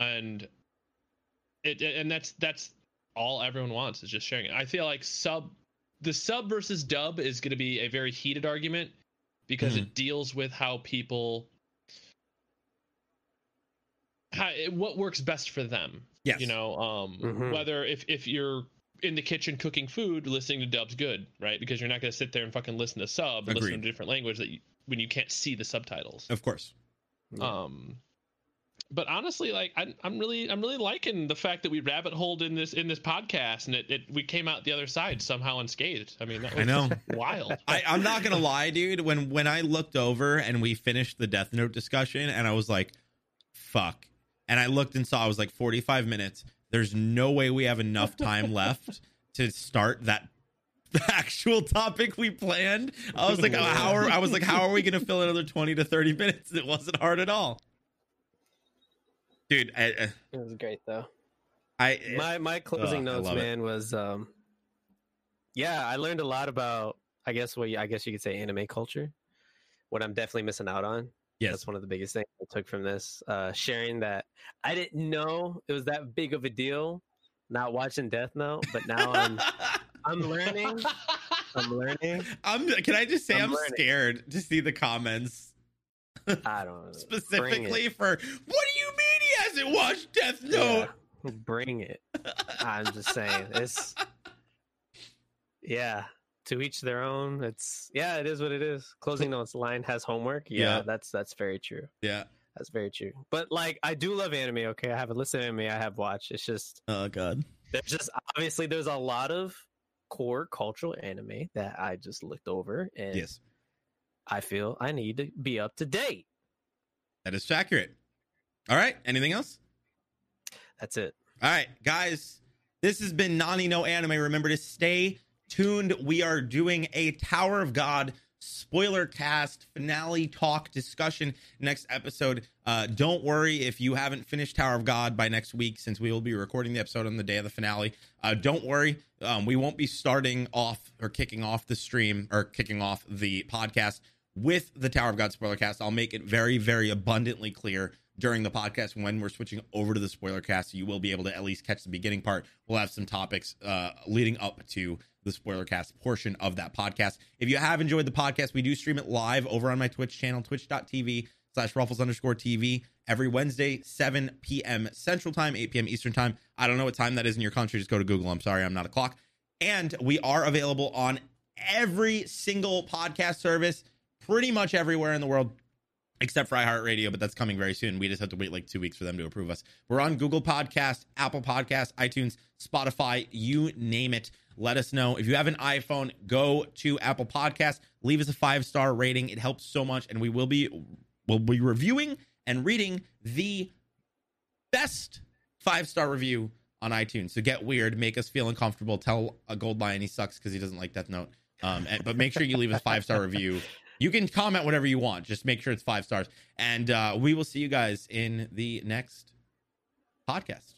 and it and that's that's all everyone wants is just sharing it. I feel like sub the sub versus dub is going to be a very heated argument because Mm-hmm. it deals with how people how what works best for them Yes. you know um Mhm. whether if if you're in the kitchen cooking food listening to dub's good right because you're not going to sit there and fucking listen to sub and listen to different language that you, when you can't see the subtitles Of course. Yeah. um but honestly like I'm, I'm really i'm really liking the fact that we rabbit holed in this in this podcast and it, it we came out the other side somehow unscathed i mean that was I know. wild I, I'm not gonna lie, dude. When when I looked over and we finished the Death Note discussion, and I was like, "Fuck," and I looked and saw I was like 45 minutes. There's no way we have enough time left to start that actual topic we planned. I was like, oh, how are I was like, how are we gonna fill another 20 to 30 minutes? It wasn't hard at all, dude. I, it was great though. I my my closing Ugh, notes love it. man was um yeah i learned a lot about i guess what you- i guess you could say anime culture what i'm definitely missing out on yes, that's one of the biggest things i took from this uh sharing that i didn't know it was that big of a deal not watching death note but now i'm i'm learning. I'm learning. I'm. Can I just say I'm I'm, scared to see the comments? I don't know. Specifically for what do you mean he hasn't watched Death Note? Yeah, bring it. I'm just saying it's yeah to each their own it's yeah it is what it is closing notes line has homework yeah, Yeah. that's that's very true Yeah. that's very true but like i do love anime okay i haven't listened to anime i have watched it's just Oh god. there's just obviously there's a lot of core cultural anime that i just looked over and Yes, i feel i need to be up to date that is accurate. All right. Anything else? that's it All right, guys. This has been Nani No Anime. Remember to stay tuned. We are doing a Tower of God spoiler cast finale talk discussion next episode. Uh, don't worry if you haven't finished Tower of God by next week, since we will be recording the episode on the day of the finale. Uh, don't worry, um, we won't be starting off or kicking off the stream or kicking off the podcast with the Tower of God spoiler cast. I'll make it very, very abundantly clear during the podcast when we're switching over to the spoiler cast. You will be able to at least catch the beginning part. We'll have some topics uh, leading up to the spoiler cast portion of that podcast. If you have enjoyed the podcast, we do stream it live over on my Twitch channel, twitch.tv slash ruffles underscore TV every Wednesday, 7 p.m. Central Time, 8 p.m. Eastern Time. I don't know what time that is in your country. Just go to Google. I'm sorry, I'm not a clock. And we are available on every single podcast service, pretty much everywhere in the world, except for iHeartRadio, but that's coming very soon. We just have to wait like two weeks for them to approve us. We're on Google Podcast, Apple Podcast, iTunes, Spotify, you name it. Let us know. If you have an iPhone, go to Apple Podcast, leave us a five star rating. It helps so much, and we will be we'll be reviewing and reading the best five star review on iTunes. So get weird, make us feel uncomfortable. Tell a gold lion he sucks because he doesn't like Death Note. Um, and, but make sure you leave a five star review. You can comment whatever you want. Just make sure it's five stars. And uh, we will see you guys in the next podcast.